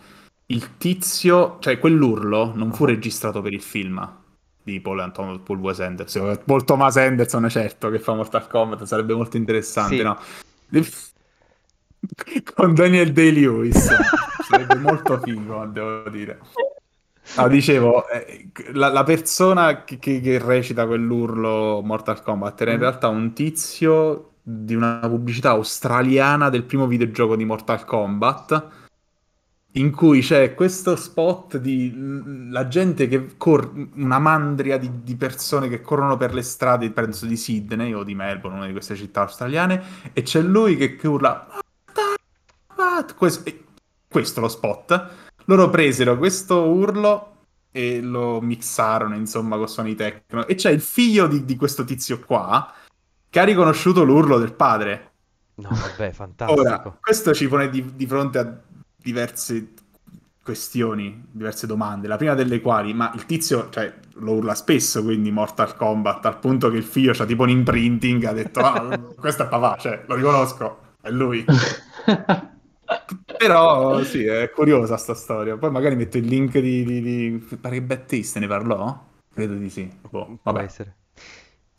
il tizio, cioè quell'urlo non fu registrato per il film di Paul, Anton- Paul Wes Anderson, Paul Thomas Anderson certo, che fa Mortal Kombat, sarebbe molto interessante, Sì. no? Con Daniel Day-Lewis, sarebbe molto figo, devo dire. No, dicevo, eh, la, la persona che, che- che recita quell'urlo Mortal Kombat era in Mm. realtà un tizio di una pubblicità australiana del primo videogioco di Mortal Kombat, in cui c'è questo spot di la gente che corre, una mandria di, di persone che corrono per le strade, penso di Sydney o di Melbourne, una di queste città australiane, e c'è lui che, che urla! Questo, questo è lo spot. Loro presero questo urlo e lo mixarono, insomma, con suoni techno. E c'è il figlio di, di questo tizio qua che ha riconosciuto l'urlo del padre. No, vabbè, fantastico. Ora, questo ci pone di, di fronte a diverse questioni, diverse domande. La prima delle quali, ma il tizio, cioè, lo urla spesso, quindi Mortal Kombat, al punto che il figlio c'ha tipo un imprinting, ha detto, ah, questo è papà, cioè, lo riconosco, è lui. Però sì, è curiosa sta storia. Poi magari metto il link di... di, di... Pare che Bad Taste ne parlò? Credo di sì. Boh, Può vabbè, essere.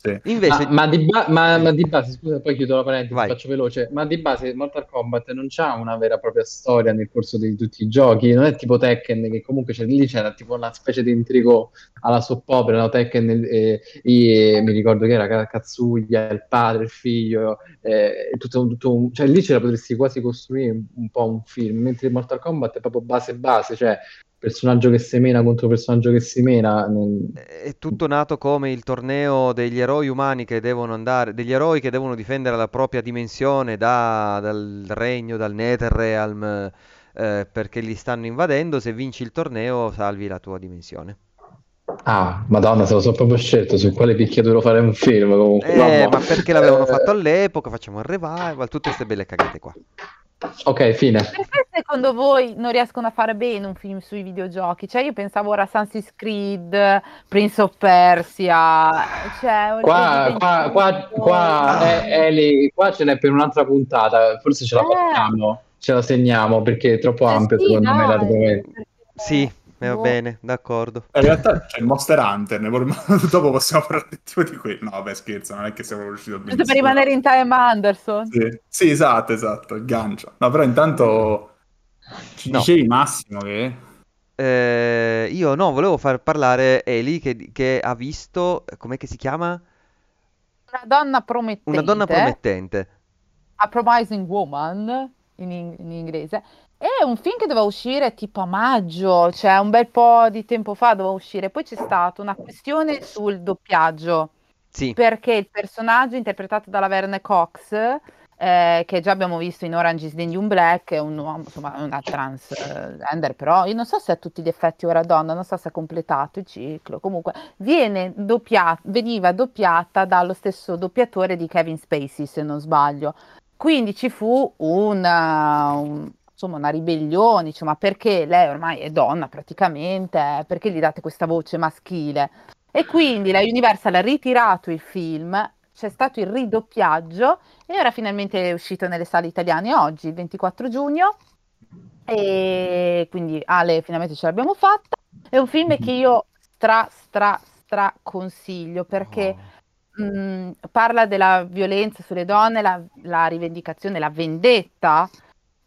Sì. Invece, Ah, ma, di ba- ma- ma di base, scusa, poi chiudo la parentesi, Vai. faccio veloce. Ma di base Mortal Kombat non c'ha una vera e propria storia nel corso di tutti i giochi, non è tipo Tekken, che comunque c'è, lì c'era tipo una specie di intrigo alla soap opera, no? Tekken, eh, i- mi ricordo che era Ka- Katsuya, il padre, il figlio, eh, tutto, tutto un- cioè lì ce la potresti quasi costruire un, un po' un film, mentre Mortal Kombat è proprio base base, cioè personaggio che si mena contro personaggio che si mena. è tutto nato come il torneo degli eroi umani che devono andare, degli eroi che devono difendere la propria dimensione da- dal regno, dal Netherrealm, eh, perché li stanno invadendo. Se vinci il torneo, salvi la tua dimensione. Ah, madonna, se lo so proprio scelto su quale picchiaduro fare un film comunque. Eh, vabbè. ma perché l'avevano Eh, fatto all'epoca? Facciamo il revival, tutte queste belle cagate qua. Ok, fine. Perché secondo voi non riescono a fare bene un film sui videogiochi? Cioè, io pensavo ora Assassin's Creed, Prince of Persia, cioè, Qua, qua, qua, qua, eh, Eli, qua ce n'è per un'altra puntata, forse ce la Eh. facciamo, ce la segniamo perché è troppo Eh ampio sì, secondo me dai, l'argomento. perché- Sì, eh, va boh. bene, d'accordo. In realtà c'è il Monster Hunter, ne vorremmo- dopo possiamo parlare tipo di quello. No, vabbè, scherzo, non è che siamo riusciti a Giusto per rimanere in time Anderson. Sì, Sì, esatto, esatto, il gancio. No, però intanto ci No. dicevi Massimo che... Eh, io no, volevo far parlare Eli che, che ha visto, com'è che si chiama? Una donna promettente. Una donna promettente. A Promising Woman in- in inglese. È un film che doveva uscire tipo a maggio, cioè un bel po' di tempo fa doveva uscire. Poi c'è stata una questione sul doppiaggio, Sì, perché il personaggio interpretato dalla Verne Cox eh, che già abbiamo visto in Orange is the New Black, è un uomo, insomma, una transgender, però io non so se a tutti gli effetti ora donna, non so se ha completato il ciclo, comunque viene doppiata, veniva doppiata dallo stesso doppiatore di Kevin Spacey, se non sbaglio. Quindi ci fu una, un, insomma, una ribellione, dice, ma perché lei ormai è donna praticamente, perché gli date questa voce maschile? E quindi la Universal ha ritirato il film, c'è stato il ridoppiaggio e ora finalmente è uscito nelle sale italiane oggi, il 24 giugno. E quindi Ale finalmente ce l'abbiamo fatta. È un film che io stra stra stra consiglio perché oh. mh, parla della violenza sulle donne, la, la rivendicazione, la vendetta,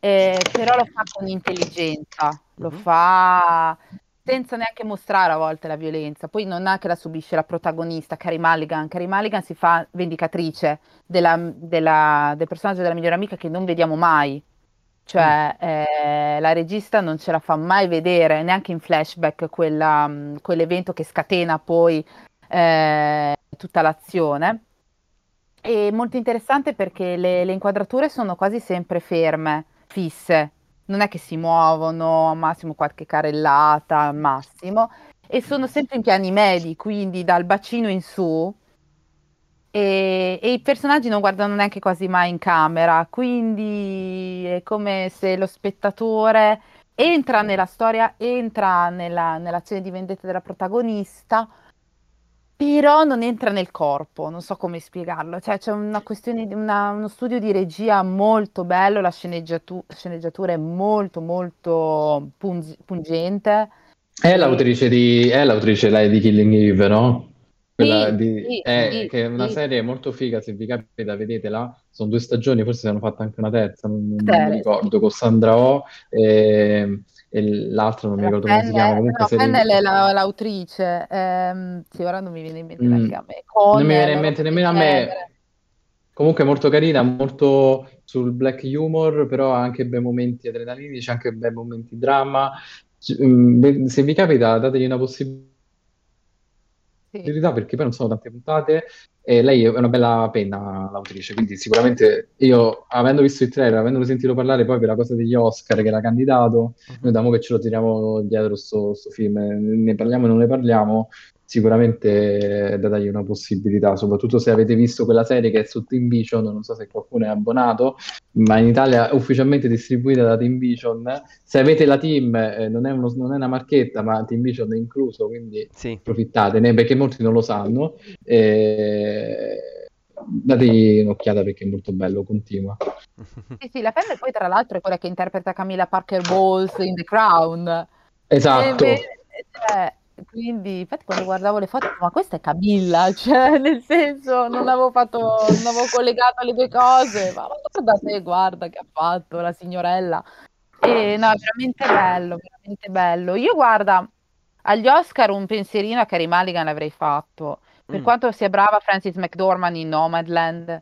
eh, però lo fa con intelligenza, lo mm-hmm. fa senza neanche mostrare a volte la violenza. Poi non è che la subisce la protagonista, Carrie Mulligan. Carrie Mulligan si fa vendicatrice della, della, del personaggio della migliore amica che non vediamo mai. Cioè, mm. eh, la regista non ce la fa mai vedere, neanche in flashback, quella, quell'evento che scatena poi eh, tutta l'azione. È molto interessante perché le, le inquadrature sono quasi sempre ferme, fisse. Non è che si muovono, al massimo qualche carellata, al massimo, e sono sempre in piani medi, quindi dal bacino in su, e, e, i personaggi non guardano neanche quasi mai in camera, quindi è come se lo spettatore entra nella storia, entra nella, nell'azione di vendetta della protagonista, però non entra nel corpo, non so come spiegarlo, cioè c'è una questione di una, uno studio di regia molto bello, la sceneggiatu- sceneggiatura è molto molto pung- pungente. È l'autrice di, è l'autrice lei di Killing Eve, no? Quella Sì, di, sì, è, sì, che è una sì. serie molto figa, se vi capita, vedetela. Sono due stagioni, forse ne hanno fatta anche una terza, non, non mi Serie, sì. ricordo, con Sandra Oh e, e l'altro non mi ricordo come si chiama, comunque no, Pennell è la- l'autrice, ehm, sì, ora non mi viene in mente neanche Mm, a me, non mi viene in mente nemmeno a me. Comunque molto carina, molto sul black humor, però ha anche bei momenti adrenalinici, anche bei momenti dramma. Mm, Se vi capita, dategli una possibilità Sì. perché poi non sono tante puntate e lei è una bella penna l'autrice, quindi sicuramente io, avendo visto il trailer, avendolo sentito parlare poi per la cosa degli Oscar che era candidato, noi da mo che ce lo tiriamo dietro sto, sto film, ne parliamo e non ne parliamo, sicuramente è da dargli una possibilità, soprattutto se avete visto quella serie che è su Team Vision, non so se qualcuno è abbonato, ma in Italia è ufficialmente distribuita da Team Vision. Se avete la Team, eh, non è uno- non è una marchetta, ma Team Vision è incluso, quindi Sì. approfittatene perché molti non lo sanno. E... Dategli un'occhiata perché è molto bello, continua. Sì, sì, la Pennell poi tra l'altro è quella che interpreta Camilla Parker Bowles in The Crown. E Esatto. invece, cioè, quindi, infatti, quando guardavo le foto, ma questa è Camilla, cioè, nel senso, non avevo fatto, non avevo collegato le due cose, ma guarda te, guarda che ha fatto la signorella. E no, è veramente bello, veramente bello. Io, guarda, agli Oscar un pensierino a Carey Mulligan l'avrei fatto, per Mm. quanto sia brava Frances McDormand in Nomadland,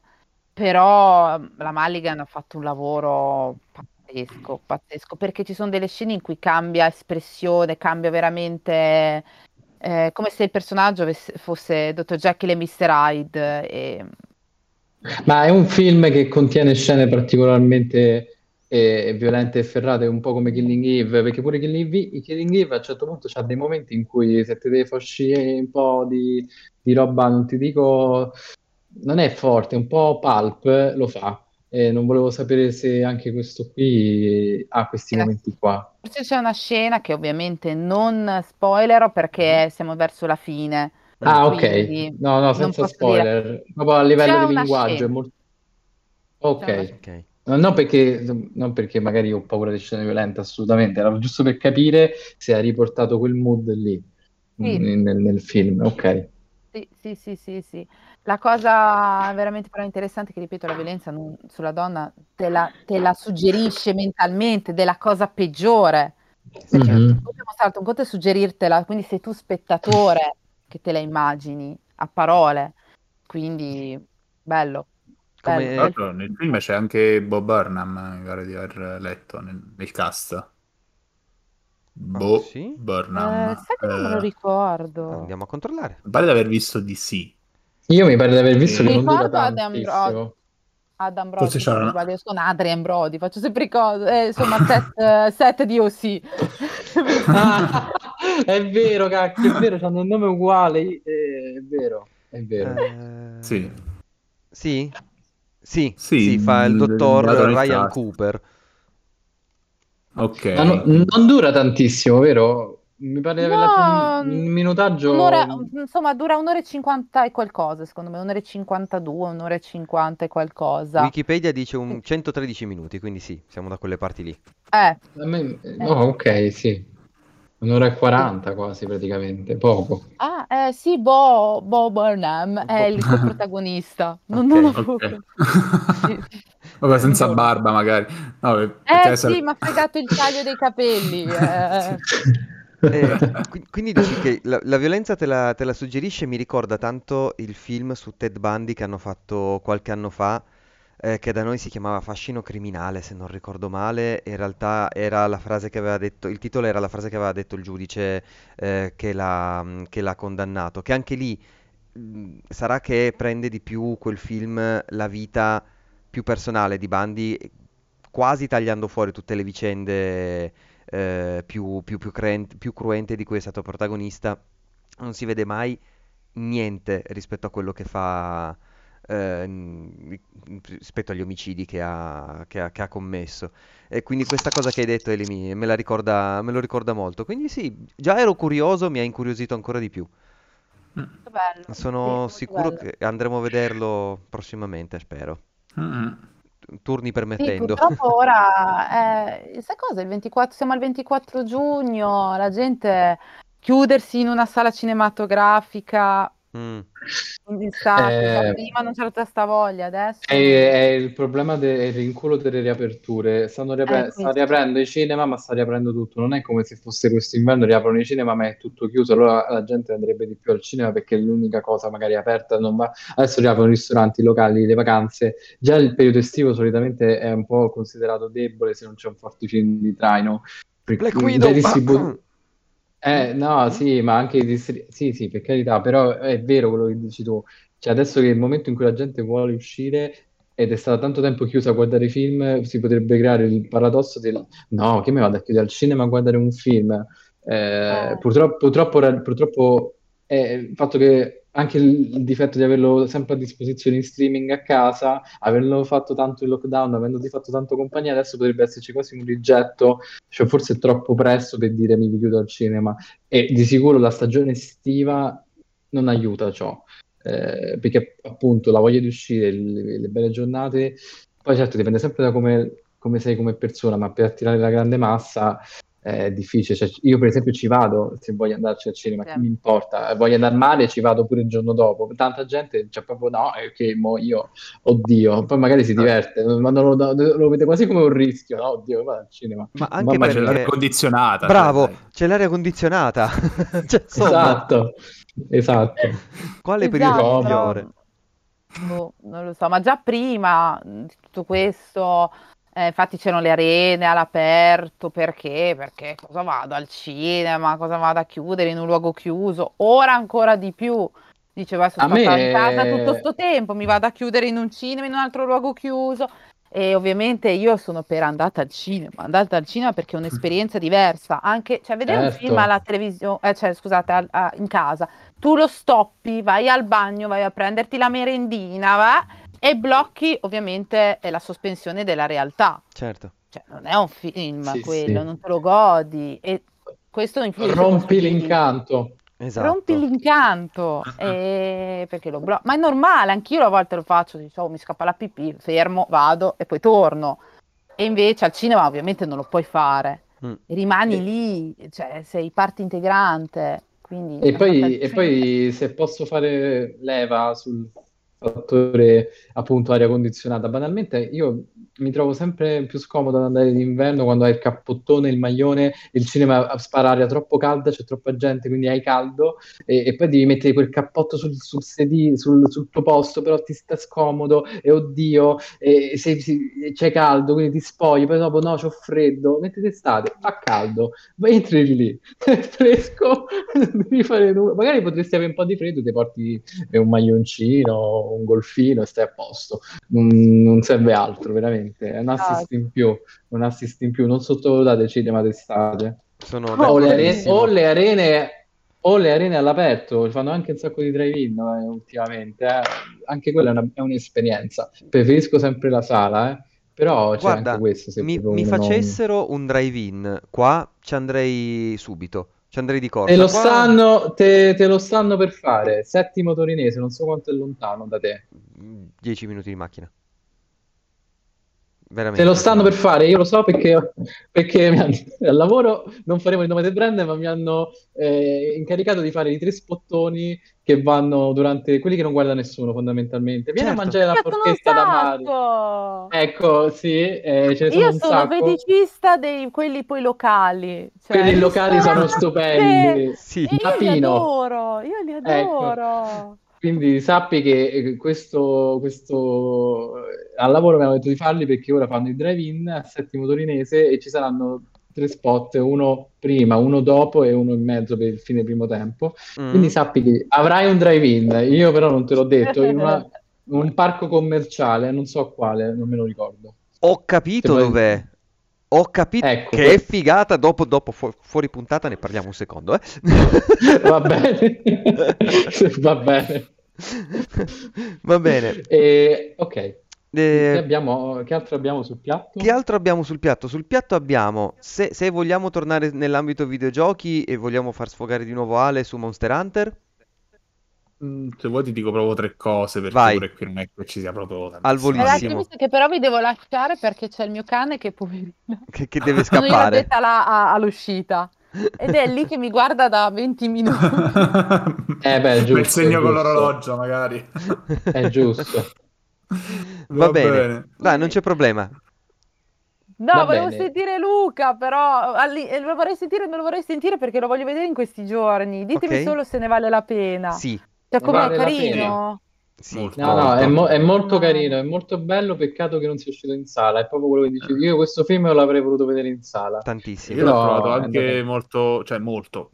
però la Mulligan ha fatto un lavoro pazzesco, pazzesco, perché ci sono delle scene in cui cambia espressione, cambia veramente, eh, come se il personaggio avesse- fosse Dr. Jekyll e Mr. Hyde. E... Ma è un film che contiene scene particolarmente eh, violente e ferrate, un po' come Killing Eve, perché pure Killing Eve, Killing Eve a un certo punto c'ha dei momenti in cui se ti deve far uscire un po' di, di roba, non ti dico, non è forte, un po' pulp, lo fa. E non volevo sapere se anche questo qui ha questi La- momenti qua. Forse c'è una scena che ovviamente non spoilerò perché siamo verso la fine, Ah, ok. No, no, senza posso dire. spoiler. Proprio a livello C'è di linguaggio è molto... Ok. Ok. No, non perché, non perché magari ho paura di scene violente, assolutamente, era giusto per capire se ha riportato quel mood lì Sì. mm, nel, nel film. Ok. Sì, sì, sì, sì, sì. La cosa veramente però interessante è che, ripeto, la violenza non- sulla donna te la, te la suggerisce mentalmente della cosa peggiore. Perché Mhm. un conto è mostrarti, un conto è suggerirtela, quindi sei tu spettatore che te la immagini a parole. Quindi, bello, Come- bello. Nel film c'è anche Bob Burnham, mi pare di aver letto nel, nel cast. Bo sì? Burnham. Eh, sai che non me lo Eh, ricordo. Andiamo a controllare. mi pare di aver visto di sì. Io mi pare di aver visto che non dura Ricordo Adam tantissimo. Adam Brody, Forse c'era- sbaglio, sono Adrian Brody, faccio sempre cose, eh, insomma, set, eh, set di OC. Ah, è vero, cacchio, è vero, hanno un nome uguale. eh, è vero, è vero. Eh, Sì. Sì? Sì, Sì, sì, fa il dottor Ryan. Cooper. Ok. No- non dura tantissimo, vero? Mi pare di aver letto un, un minutaggio. Un'ora, insomma, dura un'ora e 50 e qualcosa, secondo me, un'ora e 52, un'ora e 50 e qualcosa. Wikipedia dice un 113 minuti, quindi sì, siamo da quelle parti lì. Eh, me- no, ok, sì. Un'ora e 40 quasi praticamente, poco. ah, eh, sì, Bo, Bo Burnham è il protagonista. Non, non Ok, ho ok. Sì. Vabbè, senza barba magari. No, Eh sì, mi ha fregato il taglio dei capelli. eh. Eh, qui- quindi dici che la, la violenza te la, te la suggerisce, mi ricorda tanto il film su Ted Bundy che hanno fatto qualche anno fa, eh, che da noi si chiamava Fascino criminale, se non ricordo male. In realtà era la frase che aveva detto, il titolo era la frase che aveva detto il giudice eh, che l'ha che l'ha condannato, che anche lì mh, sarà che prende di più quel film la vita più personale di Bundy, quasi tagliando fuori tutte le vicende eh, più, più, più, cruen- più cruente di cui è stato protagonista, non si vede mai niente rispetto a quello che fa, eh, rispetto agli omicidi che ha, che ha- che ha commesso. E quindi questa cosa che hai detto, Eli, mi- me la ricorda, me lo ricorda molto. Quindi sì, già ero curioso, mi ha incuriosito ancora di più. Bello, sì, Sono molto sicuro bello. che andremo a vederlo prossimamente, spero. Mm. Turni Sì, permettendo. purtroppo ora, eh, sai cosa? Il 24, siamo al 24 giugno, la gente chiudersi in una sala cinematografica Mm. in stato, già Eh, prima non c'era tutta sta voglia, adesso È, è il problema del rinculo delle riaperture. Stanno riapre- Eh, sta questo. riaprendo i cinema, ma sta riaprendo tutto. Non è come se fosse quest'inverno riaprono i cinema, ma è tutto chiuso. Allora la gente andrebbe di più al cinema perché è l'unica cosa magari aperta. Non va... Adesso riaprono i ristoranti, i locali, le vacanze. Già il periodo estivo solitamente è un po' considerato debole se non c'è un forte film di traino. Black Widow! distribu- Eh, no, sì, ma anche i distri- Sì, sì, per carità, però è vero quello che dici tu. Cioè, adesso che è il momento in cui la gente vuole uscire ed è stata tanto tempo chiusa a guardare film, si potrebbe creare il paradosso del no, che mi vado a chiudere al cinema a guardare un film. Eh, Eh. purtroppo, purtroppo, purtroppo è il fatto che anche il, il difetto di averlo sempre a disposizione in streaming a casa, averlo fatto tanto in lockdown, avendoti fatto tanto compagnia, adesso potrebbe esserci quasi un rigetto, cioè forse è troppo presto per dire mi richiudo al cinema. E di sicuro la stagione estiva non aiuta ciò, eh, perché appunto la voglia di uscire, le, le belle giornate, poi certo dipende sempre da come, come sei come persona, ma per attirare la grande massa è difficile. Cioè, io per esempio ci vado se voglio andarci al cinema, che mi importa? Voglio andare male, ci vado pure il giorno dopo. Tanta gente c'è proprio no, è che mo io, oddio, poi magari si diverte, ma non lo, lo vede quasi come un rischio, no? Oddio, vado al cinema. Ma anche Mamma Ma c'è l'aria perché... condizionata. Bravo, cioè, c'è l'aria condizionata. Cioè, Esatto, esatto. quale periodo Esatto, migliore? Boh, non lo so, ma già prima di tutto questo, eh, infatti c'erano le arene all'aperto, perché? Perché cosa vado al cinema, cosa vado a chiudere in un luogo chiuso? Ora ancora di più. Dicevo, adesso A sto stata me- in casa tutto sto tempo, mi vado a chiudere in un cinema, in un altro luogo chiuso. E ovviamente io sono per andata al cinema, andata al cinema perché è un'esperienza diversa, anche, cioè vedere un Certo. film alla televisione, eh, cioè scusate, al- a- in casa, tu lo stoppi, vai al bagno, vai a prenderti la merendina, va, e blocchi ovviamente la sospensione della realtà. Certo. Cioè, non è un film Sì, quello, sì. non te lo godi. E questo influisce Rompi l'incanto. Esatto. Rompi l'incanto, eh, perché lo blocco. Ma è normale, anch'io a volte lo faccio, dicevo, mi scappa la pipì, fermo, vado e poi torno. E invece al cinema ovviamente non lo puoi fare, Mm. rimani E- lì, cioè sei parte integrante. Quindi E poi, e poi se posso fare leva sul fattore appunto aria condizionata, banalmente io mi trovo sempre più scomodo ad andare d'inverno quando hai il cappottone, il maglione, il cinema spara aria troppo calda, c'è troppa gente, quindi hai caldo e, e poi devi mettere quel cappotto sul, sul sedile, sul, sul tuo posto, però ti sta scomodo e oddio, e, se, se- c'è caldo, quindi ti spogli, poi dopo no, c'ho freddo, mentre d'estate fa caldo, vai entri lì, è fresco, devi fare nulla. Magari potresti avere un po' di freddo, ti porti un maglioncino, un golfino e stai a posto. Non, non serve altro, veramente. È un assist in più, un assist in più. Non sottovalutate il cinema d'estate. Sono O le, are- d'accordissimo. o le arene o le arene all'aperto, fanno anche un sacco di drive-in eh, ultimamente, eh. anche quella è, una- è un'esperienza. Preferisco sempre la sala, eh. però c'è Guarda, anche questo. Se mi, mi facessero un drive-in qua, ci andrei subito. Ci andrei di corsa. Te lo, Qua- stanno, te, te lo stanno per fare, settimo torinese, non so quanto è lontano da te. 10 minuti di macchina. Veramente. Te lo stanno per fare, io lo so perché, perché hanno- al lavoro non faremo il nome del brand, ma mi hanno eh, incaricato di fare i tre spottoni che vanno durante quelli che non guarda nessuno fondamentalmente. Vieni Certo. a mangiare la forchetta da Mario. Ecco, sì, eh, ce ne sono Io un sono sacco. feticista dei quelli poi locali. Cioè, Quelli locali sono stupendi. Sì. Io li adoro, io li Ecco. Quindi sappi che eh, questo, questo eh, al lavoro mi hanno detto di farli perché ora fanno il drive-in a Settimo Torinese e ci saranno tre spot, uno prima, uno dopo e uno in mezzo per il fine primo tempo. Mm. Quindi sappi che avrai un drive-in, io però non te l'ho detto, in una- un parco commerciale, non so quale, non me lo ricordo. Ho capito dov'è. Ho capito Ecco, che è figata. Dopo, dopo fu- fuori puntata ne parliamo un secondo, eh. Va bene, va bene. Va bene. E, ok, che, Eh, abbiamo, che altro abbiamo sul piatto? Che altro abbiamo sul piatto? Sul piatto abbiamo, se, se vogliamo tornare nell'ambito videogiochi e vogliamo far sfogare di nuovo Ale su Monster Hunter, Se vuoi ti dico proprio tre cose, perché Vai. pure qui non è che ci sia proprio Al volissimo. Visto che però vi devo lasciare perché c'è il mio cane che poverino. che, che deve scappare. addetta là a- all'uscita. Ed è lì che mi guarda da 20 minuti. Eh beh, è giusto, Quel segno con l'orologio, magari. È giusto. Va bene. Dai, non c'è problema. No, Va volevo bene. sentire Luca, però alli- eh, lo vorrei sentire, non lo vorrei sentire perché lo voglio vedere in questi giorni. Ditemi Ok. solo se ne vale la pena. Sì, Cioè, com'è Vale la carino? sì. Molto. No, no, è, mo- è molto No. carino, è molto bello, peccato che non sia uscito in sala, è proprio quello che dicevo. Io questo film l'avrei voluto vedere in sala. Tantissimo. Io l'ho trovato è anche molto, cioè molto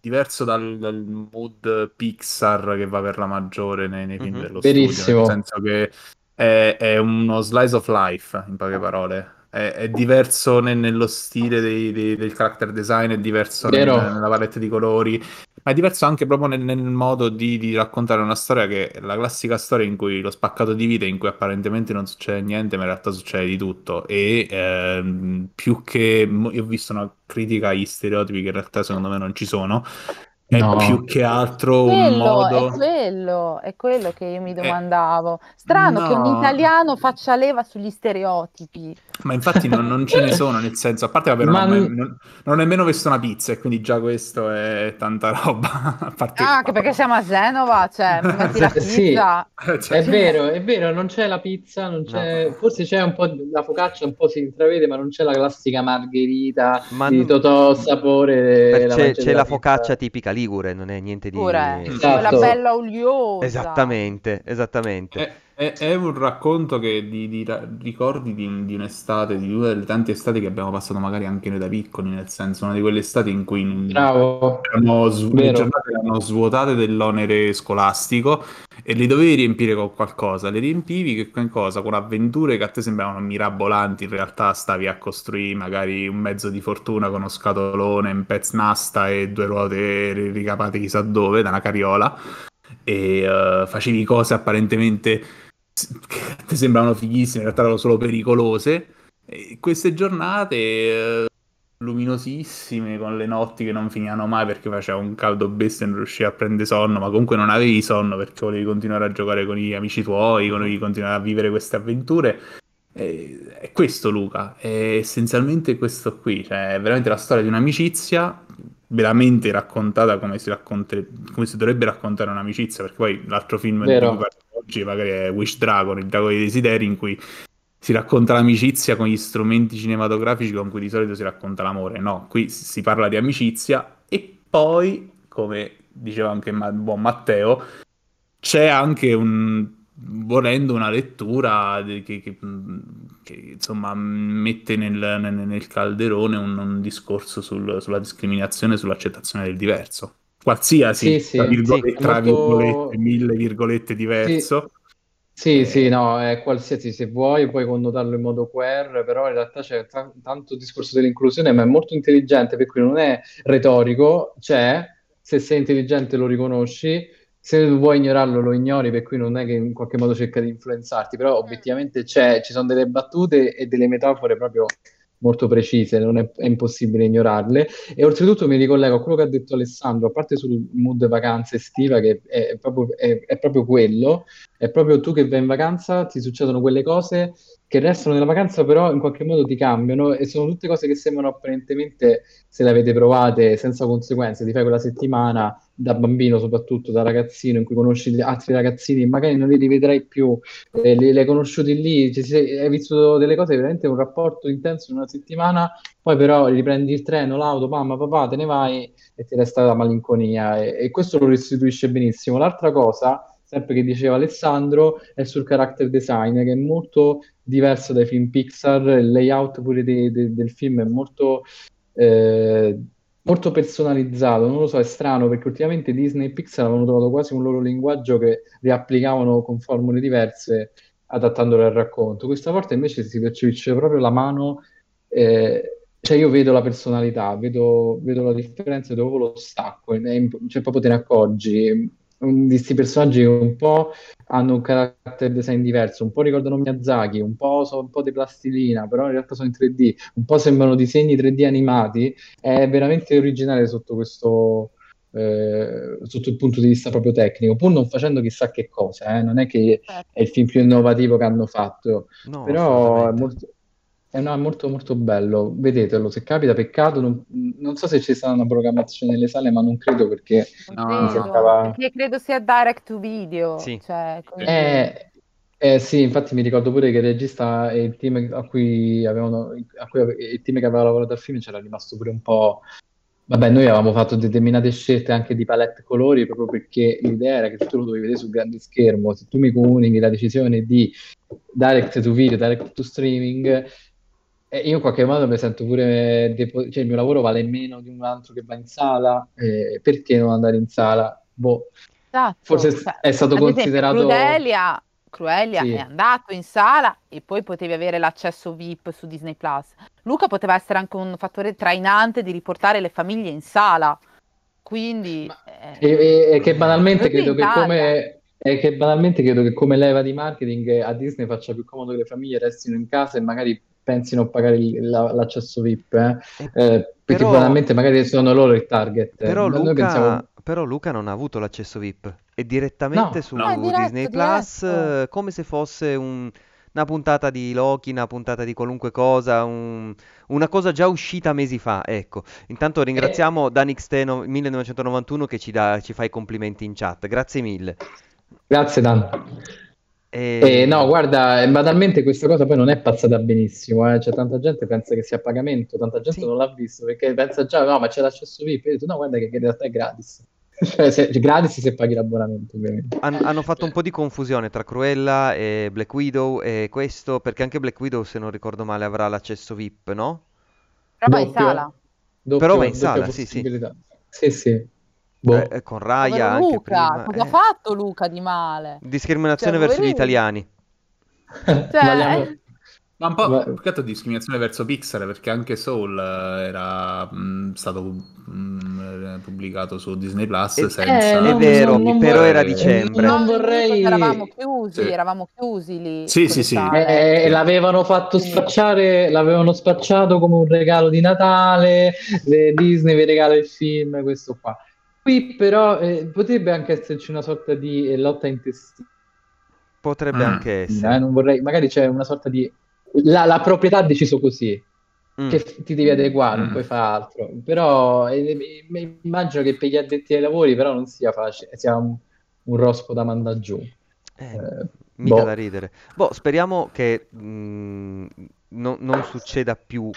diverso dal, dal mood Pixar che va per la maggiore nei, nei film Mhm. dello Verissimo. studio, nel senso che è, è uno slice of life, in poche parole. È, è diverso ne- nello stile dei- dei- del character design, è diverso nel- nella palette di colori, ma è diverso anche proprio nel, nel modo di, di raccontare una storia che è la classica storia in cui lo spaccato di vita, in cui apparentemente non succede niente, ma in realtà succede di tutto. E ehm, più che io ho visto una critica agli stereotipi che in realtà secondo me non ci sono, è No. più che altro un Quello, modo. è quello, è quello che io mi domandavo. Strano che un no. italiano faccia leva sugli stereotipi. Ma infatti non, non ce ne sono, nel senso, a parte vabbè, non, Ma ho mai- non- non ho nemmeno visto una pizza e quindi già questo è tanta roba. A parte Ah, anche perché siamo a Genova, cioè, metti la Sì. pizza. Cioè, È vero, è vero, non c'è la pizza, non c'è... forse c'è un po' di- la focaccia, un po' si intravede, ma non c'è la classica margherita Ma di non- Totò sapore. La c'è, c'è la pizza. focaccia tipica ligure, non è niente di... Pure, Esatto. quella bella oliosa. Esattamente, esattamente. È, è- è un racconto che di, di ra- ricordi di, di un'estate, di una delle tante estati che abbiamo passato magari anche noi da piccoli, nel senso, una di quelle estati in cui non- Bravo. erano svu- le Vero. giornate erano svuotate dell'onere scolastico e le dovevi riempire con qualcosa. Le riempivi che con cosa? Con avventure che a te sembravano mirabolanti, in realtà stavi a costruire magari un mezzo di fortuna con uno scatolone, un pezzo nasta e due ruote ri- ricapate chissà dove da una carriola e eh, facevi cose apparentemente che sembravano fighissime, in realtà erano solo pericolose. E queste giornate eh, luminosissime, con le notti che non finivano mai perché faceva un caldo bestia e non riuscivi a prendere sonno, ma comunque non avevi sonno perché volevi continuare a giocare con gli amici tuoi, volevi continuare a vivere queste avventure. E- È questo Luca, è essenzialmente questo qui, cioè è veramente la storia di un'amicizia veramente raccontata come si, come si dovrebbe raccontare un'amicizia, perché poi l'altro film di cui parliamo oggi magari è Wish Dragon, il drago dei desideri, in cui si racconta l'amicizia con gli strumenti cinematografici con cui di solito si racconta l'amore. No, qui si parla di amicizia e poi, come diceva anche ma- buon Matteo, c'è anche un volendo una lettura che, che- che, insomma mette nel, nel- nel calderone un, un discorso sul- sulla discriminazione, sull'accettazione del diverso. Qualsiasi, Sì, tra, virgole- sì, tra molto- virgolette, mille virgolette diverso. Sì, Eh, sì, no, è qualsiasi, se vuoi puoi connotarlo in modo queer, però in realtà c'è ta- tanto discorso dell'inclusione, ma è molto intelligente, per cui non è retorico, c'è, se sei intelligente lo riconosci, se vuoi ignorarlo lo ignori, per cui non è che in qualche modo cerca di influenzarti, però obiettivamente c'è, ci sono delle battute e delle metafore proprio molto precise, non è, è impossibile ignorarle. E oltretutto mi ricollego a quello che ha detto Alessandro, a parte sul mood vacanza estiva, che è, è proprio, è- è proprio quello, è proprio tu che vai in vacanza, ti succedono quelle cose che restano nella vacanza, però in qualche modo ti cambiano e sono tutte cose che sembrano apparentemente, se le avete provate, senza conseguenze. Ti fai quella settimana da bambino, soprattutto da ragazzino, in cui conosci altri ragazzini, magari non li rivedrai più, eh, li, li hai conosciuti lì, ci sei- hai visto delle cose, veramente un rapporto intenso in una settimana, poi però riprendi il treno, l'auto, mamma, papà, te ne vai e ti resta la malinconia. E, e questo lo restituisce benissimo. L'altra cosa, sempre che diceva Alessandro, è sul character design, che è molto diverso dai film Pixar, il layout pure de- de- del film è molto, eh, molto personalizzato, non lo so, è strano perché ultimamente Disney e Pixar avevano trovato quasi un loro linguaggio che riapplicavano con formule diverse adattandolo al racconto. Questa volta invece si percepisce proprio la mano, eh, cioè io vedo la personalità, vedo, vedo la differenza, vedo proprio lo stacco, è cioè proprio te ne accorgi. Un- Di questi personaggi che un po' hanno un character design diverso, un po' ricordano Miyazaki, un po' sono un po' di plastilina, però in realtà sono in 3D, un po' sembrano disegni 3D animati, è veramente originale sotto questo, eh, sotto il punto di vista proprio tecnico, pur non facendo chissà che cosa, eh, Non è che è il film più innovativo che hanno fatto, No, però è assolutamente. molto, è una- molto molto bello, vedetelo, se capita, peccato, non, non so se ci sarà una programmazione nelle sale, ma non credo perché No, Non no, sembrava... perché credo sia direct to video, Sì. cioè, quindi... Eh, eh, sì, infatti mi ricordo pure che il regista e il team a cui avevano, a cui ave- il team che aveva lavorato al film c'era rimasto pure un po'. Vabbè, noi avevamo fatto determinate scelte anche di palette colori proprio perché l'idea era che tu lo dovevi vedere sul grande schermo. Se tu mi comunichi la decisione di direct to video, direct to streaming, eh, io in qualche modo mi sento pure, depo- cioè il mio lavoro vale meno di un altro che va in sala, eh, perché non andare in sala? Boh, Esatto, forse cioè, è stato ad esempio considerato... Crudelia, Crudelia Sì. è andato in sala e poi potevi avere l'accesso VIP su Disney Plus. Luca poteva essere anche un fattore trainante di riportare le famiglie in sala. Quindi eh, E, e- che banalmente credo che come, e che banalmente credo che come leva di marketing a Disney faccia più comodo che le famiglie restino in casa e magari pensino a pagare il- la- l'accesso VIP, eh. E- Eh, perché però- banalmente magari sono loro il target. Però Noi Luca, pensiamo- però Luca non ha avuto l'accesso VIP. È direttamente No. su No, è diretto, Disney Plus, diretto. eh, come se fosse un- una puntata di Loki, una puntata di qualunque cosa, un- una cosa già uscita mesi fa. Ecco. Intanto ringraziamo Danixteno 1991 che ci, dà- ci fa i complimenti in chat. Grazie mille. Grazie Dan. E- Eh, no, guarda, eh, banalmente questa cosa poi non è passata benissimo, eh. Cioè, tanta gente pensa che sia a pagamento, tanta gente Sì. non l'ha visto perché pensa già, no, ma c'è l'accesso VIP. Io ho detto, no, guarda che in realtà è gratis. Cioè, se- gratis se paghi l'abbonamento, ovviamente. Han- hanno fatto un po' di confusione tra Cruella e Black Widow e questo, perché anche Black Widow, se non ricordo male, avrà l'accesso VIP, no? però vai in sala. doppio- Però va in sala, sì, sì. possibilità. Sì, sì. Boh. Eh, eh, con Raya anche Luca, prima. cosa ha eh. fatto Luca di male? Discriminazione Cioè, verso gli italiani. Cioè, Vogliamo- Ma un po' più che altro discriminazione verso Pixar perché anche Soul eh, era mh, stato mh, eh, pubblicato su Disney Plus Eh, senza... eh, È vero, non- non però vorrei- era dicembre. Non No, vorrei- Eravamo chiusi, Sì. eravamo chiusi lì. Sì, sì, sì. sale. Eh, l'avevano fatto spacciare, l'avevano spacciato come un regalo di Natale, le- Disney vi regala il film, questo qua. Qui però eh, potrebbe anche esserci una sorta di eh, lotta intestina, Potrebbe Mm. anche eh, essere. non vorrei, magari c'è una sorta di... La, la proprietà ha deciso così, Mm. che ti devi adeguare, non Mm. puoi fare altro. Però eh, eh, immagino che per gli addetti ai lavori però non sia facile, sia un, un rospo da mandare giù. Eh, Eh, mica boh. da ridere. Boh, speriamo che mm, no- non succeda più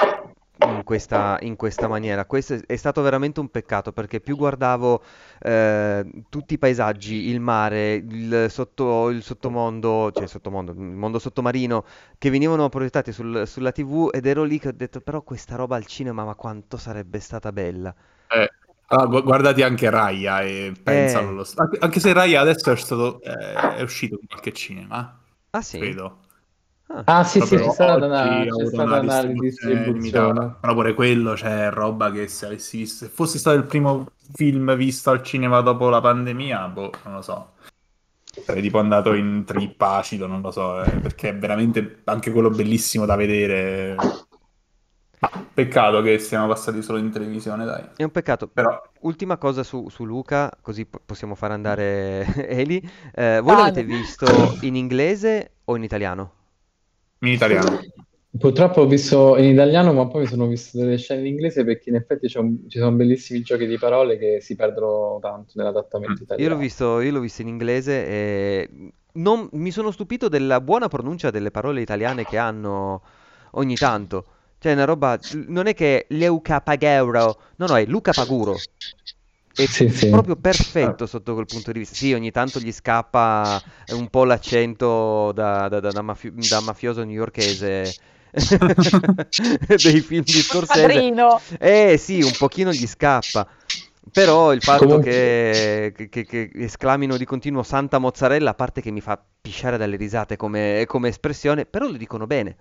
in questa, in questa maniera. Questo è, è stato veramente un peccato perché più guardavo eh, tutti i paesaggi, il mare, il, sotto, il sottomondo, cioè il sottomondo, il mondo sottomarino che venivano proiettati sul- sulla TV ed ero lì che ho detto però questa roba al cinema, ma quanto sarebbe stata bella. Eh, gu- guardati anche Raya e pensalo. Eh. allo st- anche, anche se Raya adesso è, stato, eh, è uscito in qualche cinema. Ah sì? credo. Ah sì, sì, c'è stata una, c'è stata una una distribuzione. Però pure quello, c'è roba che se avessi visto, se fosse stato il primo film visto al cinema dopo la pandemia, boh, non lo so. Sarei tipo andato in trip acido, non lo so, eh, perché è veramente anche quello bellissimo da vedere. Peccato che siamo passati solo in televisione, dai. È un peccato. Però Ultima cosa su, su Luca, così po- possiamo fare andare Eli. Eh, voi l'avete Vale. visto in inglese o in italiano? In italiano. Purtroppo ho visto in italiano, ma poi mi sono visto delle scene in inglese perché in effetti c'è un- ci sono bellissimi giochi di parole che si perdono tanto nell'adattamento Mm. Io italiano. l'ho visto, io l'ho visto in inglese e non- mi sono stupito della buona pronuncia delle parole italiane che hanno ogni tanto. Cioè, è una roba. Non è che Leuca Paguro, no, no, è Luca Paguro. È Sì, sì. proprio perfetto sotto quel punto di vista. Sì, ogni tanto gli scappa un po' l'accento da, da- da- da mafi- da mafioso newyorkese dei film di Scorsese. Padrino. Eh sì, un pochino gli scappa. Però il fatto Comunque- che, che- che- che esclamino di continuo Santa Mozzarella, a parte che mi fa pisciare dalle risate come, come espressione, però lo dicono bene.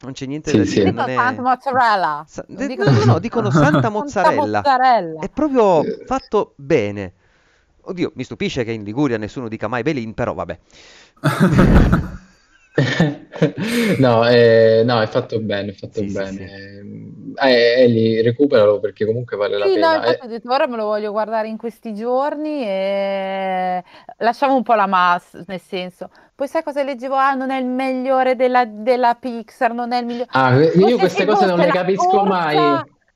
Non c'è niente Sì, da sì. dire. Dicono non è- Santa mozzarella. Sa- Non dicono- no, no, no, dicono Santa Santa Mozzarella. mozzarella. È proprio fatto bene. Oddio, mi stupisce che in Liguria nessuno dica mai Belin, però vabbè. No, eh, no, è fatto bene, è fatto Sì, sì, bene. Eh, Eli, recuperalo perché comunque vale la Sì, no, pena. infatti Eh, ho detto ora me lo voglio guardare in questi giorni e lasciamo un po' la mass, nel senso. Poi sai cosa leggevo? Ah, non è il migliore della, della Pixar, non è il migliore. ah, io Come queste se cose non le la capisco corsa- mai.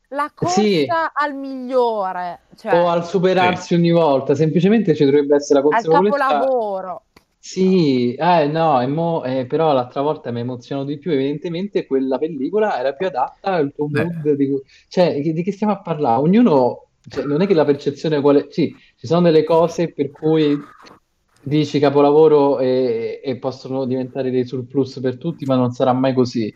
La corsa Sì. al migliore, cioè O al superarsi ogni volta, semplicemente ci dovrebbe essere la al consapevolezza. capolavoro. Sì, eh, no, e mo- eh, però l'altra volta mi emozionò di più. Evidentemente quella pellicola era più adatta al tuo mood. Di, cui- cioè, di, di che stiamo a parlare? Ognuno, cioè, non è che la percezione quale... Sì, ci sono delle cose per cui dici capolavoro e, e possono diventare dei surplus per tutti, ma non sarà mai così.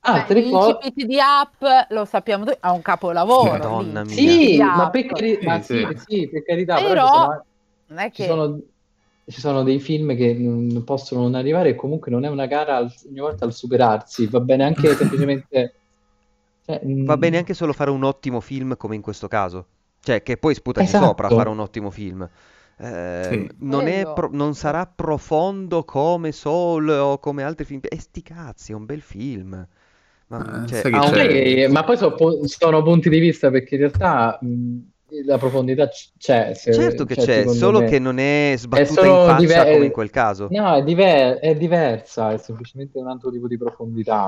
Altre Beh, cose... l'incipit di Up, lo sappiamo tutti, è un capolavoro. Madonna lì. mia. Sì, ma Up. per, cari- ma Sì, sì, sì. sì, per carità, però, Però ci sono, Non è ci che sono, ci sono dei film che non possono non arrivare e comunque non è una gara al- ogni volta al superarsi, va bene anche semplicemente... cioè, Va mm, bene anche solo fare un ottimo film come in questo caso. Cioè, che poi sputaci Esatto. sopra a fare un ottimo film. Eh, Sì. non, pro- non sarà profondo come Soul o come altri film. E sti cazzi, è un bel film. Ma, Eh, cioè, un- ma poi so- sono punti di vista perché in realtà mh, la profondità c'è. se- Certo che cioè, c'è, solo me. che non è È sbattuta solo in faccia diver- come in quel caso. No, è, diver- è diversa, è semplicemente un altro tipo di profondità.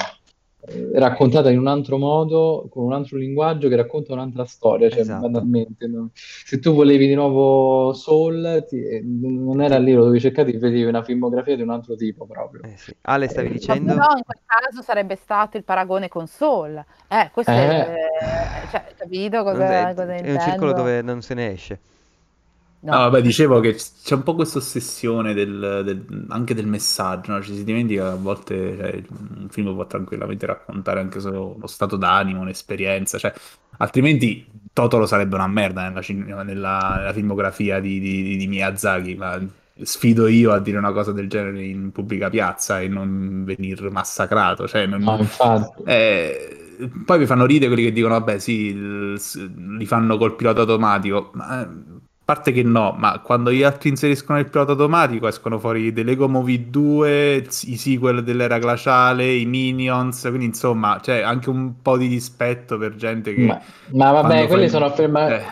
Eh, raccontata in un altro modo, con un altro linguaggio che racconta un'altra storia, cioè Esatto. banalmente. no? Se tu volevi di nuovo Soul, ti- eh, non era lì, lo dovevi cercare, ti vedevi una filmografia di un altro tipo proprio. Eh sì. Ale, stavi Eh, dicendo? però in quel caso sarebbe stato il paragone con Soul. Eh, questo è, cioè, capito cosa, È, cosa è un circolo dove non se ne esce. No, vabbè, dicevo che c'è un po' questa ossessione del- del- anche del messaggio, no? Ci si dimentica a volte cioè, un film può tranquillamente raccontare anche solo lo stato d'animo, un'esperienza, cioè, altrimenti Totoro sarebbe una merda nella, nella- nella filmografia di, di- di Miyazaki, ma sfido io a dire una cosa del genere in pubblica piazza e non venir massacrato, cioè, non- No, infatti. eh, poi mi fanno ridere quelli che dicono, vabbè, sì, li fanno col pilota automatico. Ma, eh, parte che no, ma quando gli altri inseriscono il pilota automatico escono fuori The Lego Movie 2, i sequel dell'era glaciale, i Minions, quindi insomma c'è anche un po' di rispetto per gente che... Ma, ma vabbè, quelle fai- sono, afferma- eh,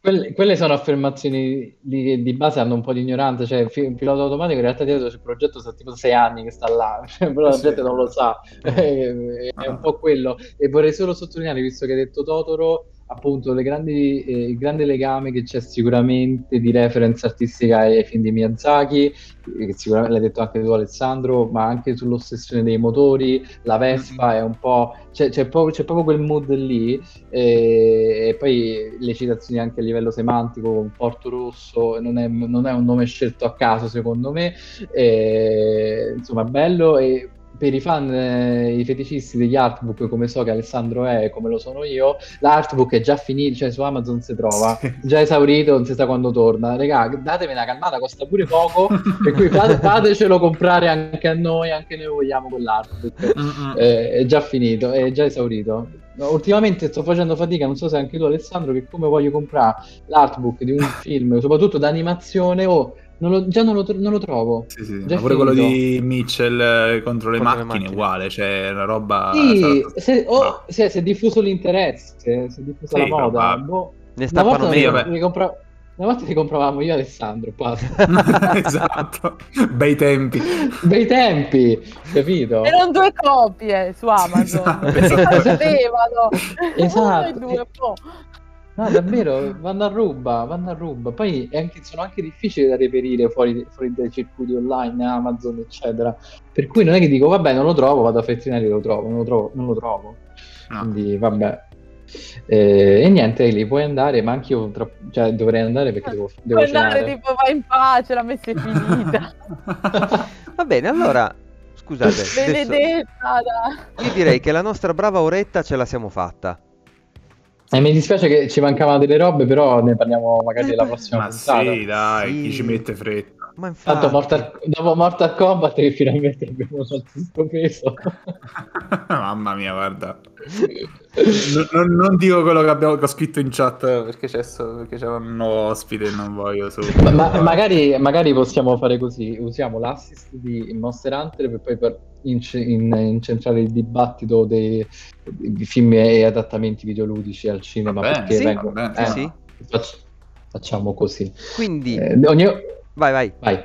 quelle, quelle sono affermazioni di, di base, hanno un po' di ignoranza. Cioè, il fi- il pilota automatico in realtà dietro sul progetto sta tipo sei anni che sta là, cioè, però la Sì. gente non lo sa. è, è un po' quello. E vorrei solo sottolineare, visto che hai detto Totoro, appunto, le grandi, eh, il grande legame che c'è sicuramente di reference artistica ai film di Miyazaki, eh, che sicuramente l'hai detto anche tu Alessandro, ma anche sull'ossessione dei motori, la Vespa è un po'... C'è, c'è proprio, c'è proprio quel mood lì e, e poi le citazioni anche a livello semantico con Porto Rosso non è, non è un nome scelto a caso secondo me E, insomma è bello e per i fan, eh, i feticisti degli artbook, come so che Alessandro è e come lo sono io, l'artbook è già finito, cioè su Amazon si trova, sì. già esaurito, non si sa quando torna. Regà, datevi una calmata, costa pure poco, per cui fate, fatecelo comprare anche a noi, anche noi vogliamo quell'artbook. Eh, è già finito, è già esaurito. Ultimamente sto facendo fatica, non so se anche tu Alessandro, che come voglio comprare l'artbook di un film, soprattutto d'animazione o... Oh, non lo, già non lo, non lo, trovo. Sì, sì. Ma pure quello di Mitchell eh, contro le, contro macchine, le macchine, uguale, cioè una roba... Sì, se, oh, no. si, è, si, è, diffuso l'interesse, si è diffusa sì, la moda. Boh. Ne stappano meno. Una volta li compravamo io e Alessandro, esatto, bei tempi. Bei tempi, capito? Erano due copie su Amazon, esatto, esatto. sapevano. Esatto. Due, No, davvero, vanno a ruba, vanno a ruba. Poi anche, sono anche difficili da reperire fuori, fuori, dai circuiti online, Amazon, eccetera. Per cui non è che dico, vabbè, non lo trovo, vado a Fettrinelli e lo trovo, non lo trovo. Non lo trovo. No. Quindi, vabbè. Eh, e niente, lì puoi andare, ma anche io tra... cioè, dovrei andare perché devo, devo Puoi andare tipo vai in pace, la messa è finita. Va bene, allora scusate. Benedetta! Adesso... Io direi che la nostra brava oretta ce la siamo fatta. E mi dispiace che ci mancavano delle robe, però ne parliamo magari la prossima Ma puntata. Sì, dai, sì. chi ci mette fretta. Ma infatti... Tanto Mortal, dopo Mortal Kombat che finalmente abbiamo fatto questo peso. Mamma mia, guarda. non, non, dico quello che, abbiamo, che ho scritto in chat perché c'è, perché c'è un nuovo ospite e non voglio solo... Ma, ma, magari, magari possiamo fare così, usiamo l'assist di Monster Hunter per poi per inc- in, incentrare il dibattito dei, dei, film e adattamenti videoludici al cinema. Bene, perché sì, vengono, eh, sì. Facciamo così. Quindi... Eh, ogni... Vai, vai. Vai.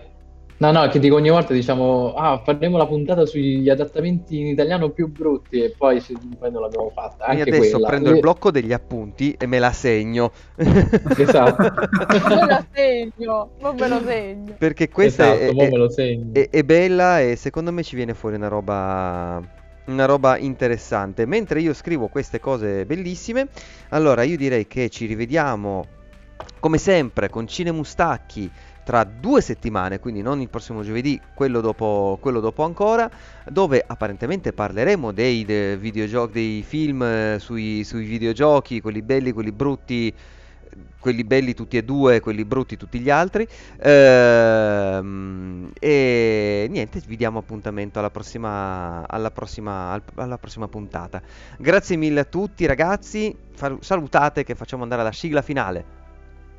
No, no, che dico ogni volta diciamo, ah, faremo la puntata sugli adattamenti in italiano più brutti e poi, poi non l'abbiamo fatta. Anche Io adesso quella. prendo il blocco degli appunti e me la segno. Esatto. me la segno, non me lo segno. Perché questa esatto, è, è, è, bella e secondo me ci viene fuori una roba una roba interessante. Mentre io scrivo queste cose bellissime, allora io direi che ci rivediamo come sempre con Cine Mustacchi tra due settimane, quindi non il prossimo giovedì, quello dopo, quello dopo ancora, dove apparentemente parleremo dei, dei videogiochi, dei film eh, sui, sui, videogiochi, quelli belli, quelli brutti, quelli belli tutti e due, quelli brutti tutti gli altri. Ehm, e niente, vi diamo appuntamento alla prossima, alla prossima, alla prossima puntata. Grazie mille a tutti ragazzi, salutate che facciamo andare alla sigla finale.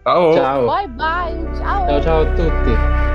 Ciao. Ciao. Bye bye. Ciao. Ciao ciao a tutti.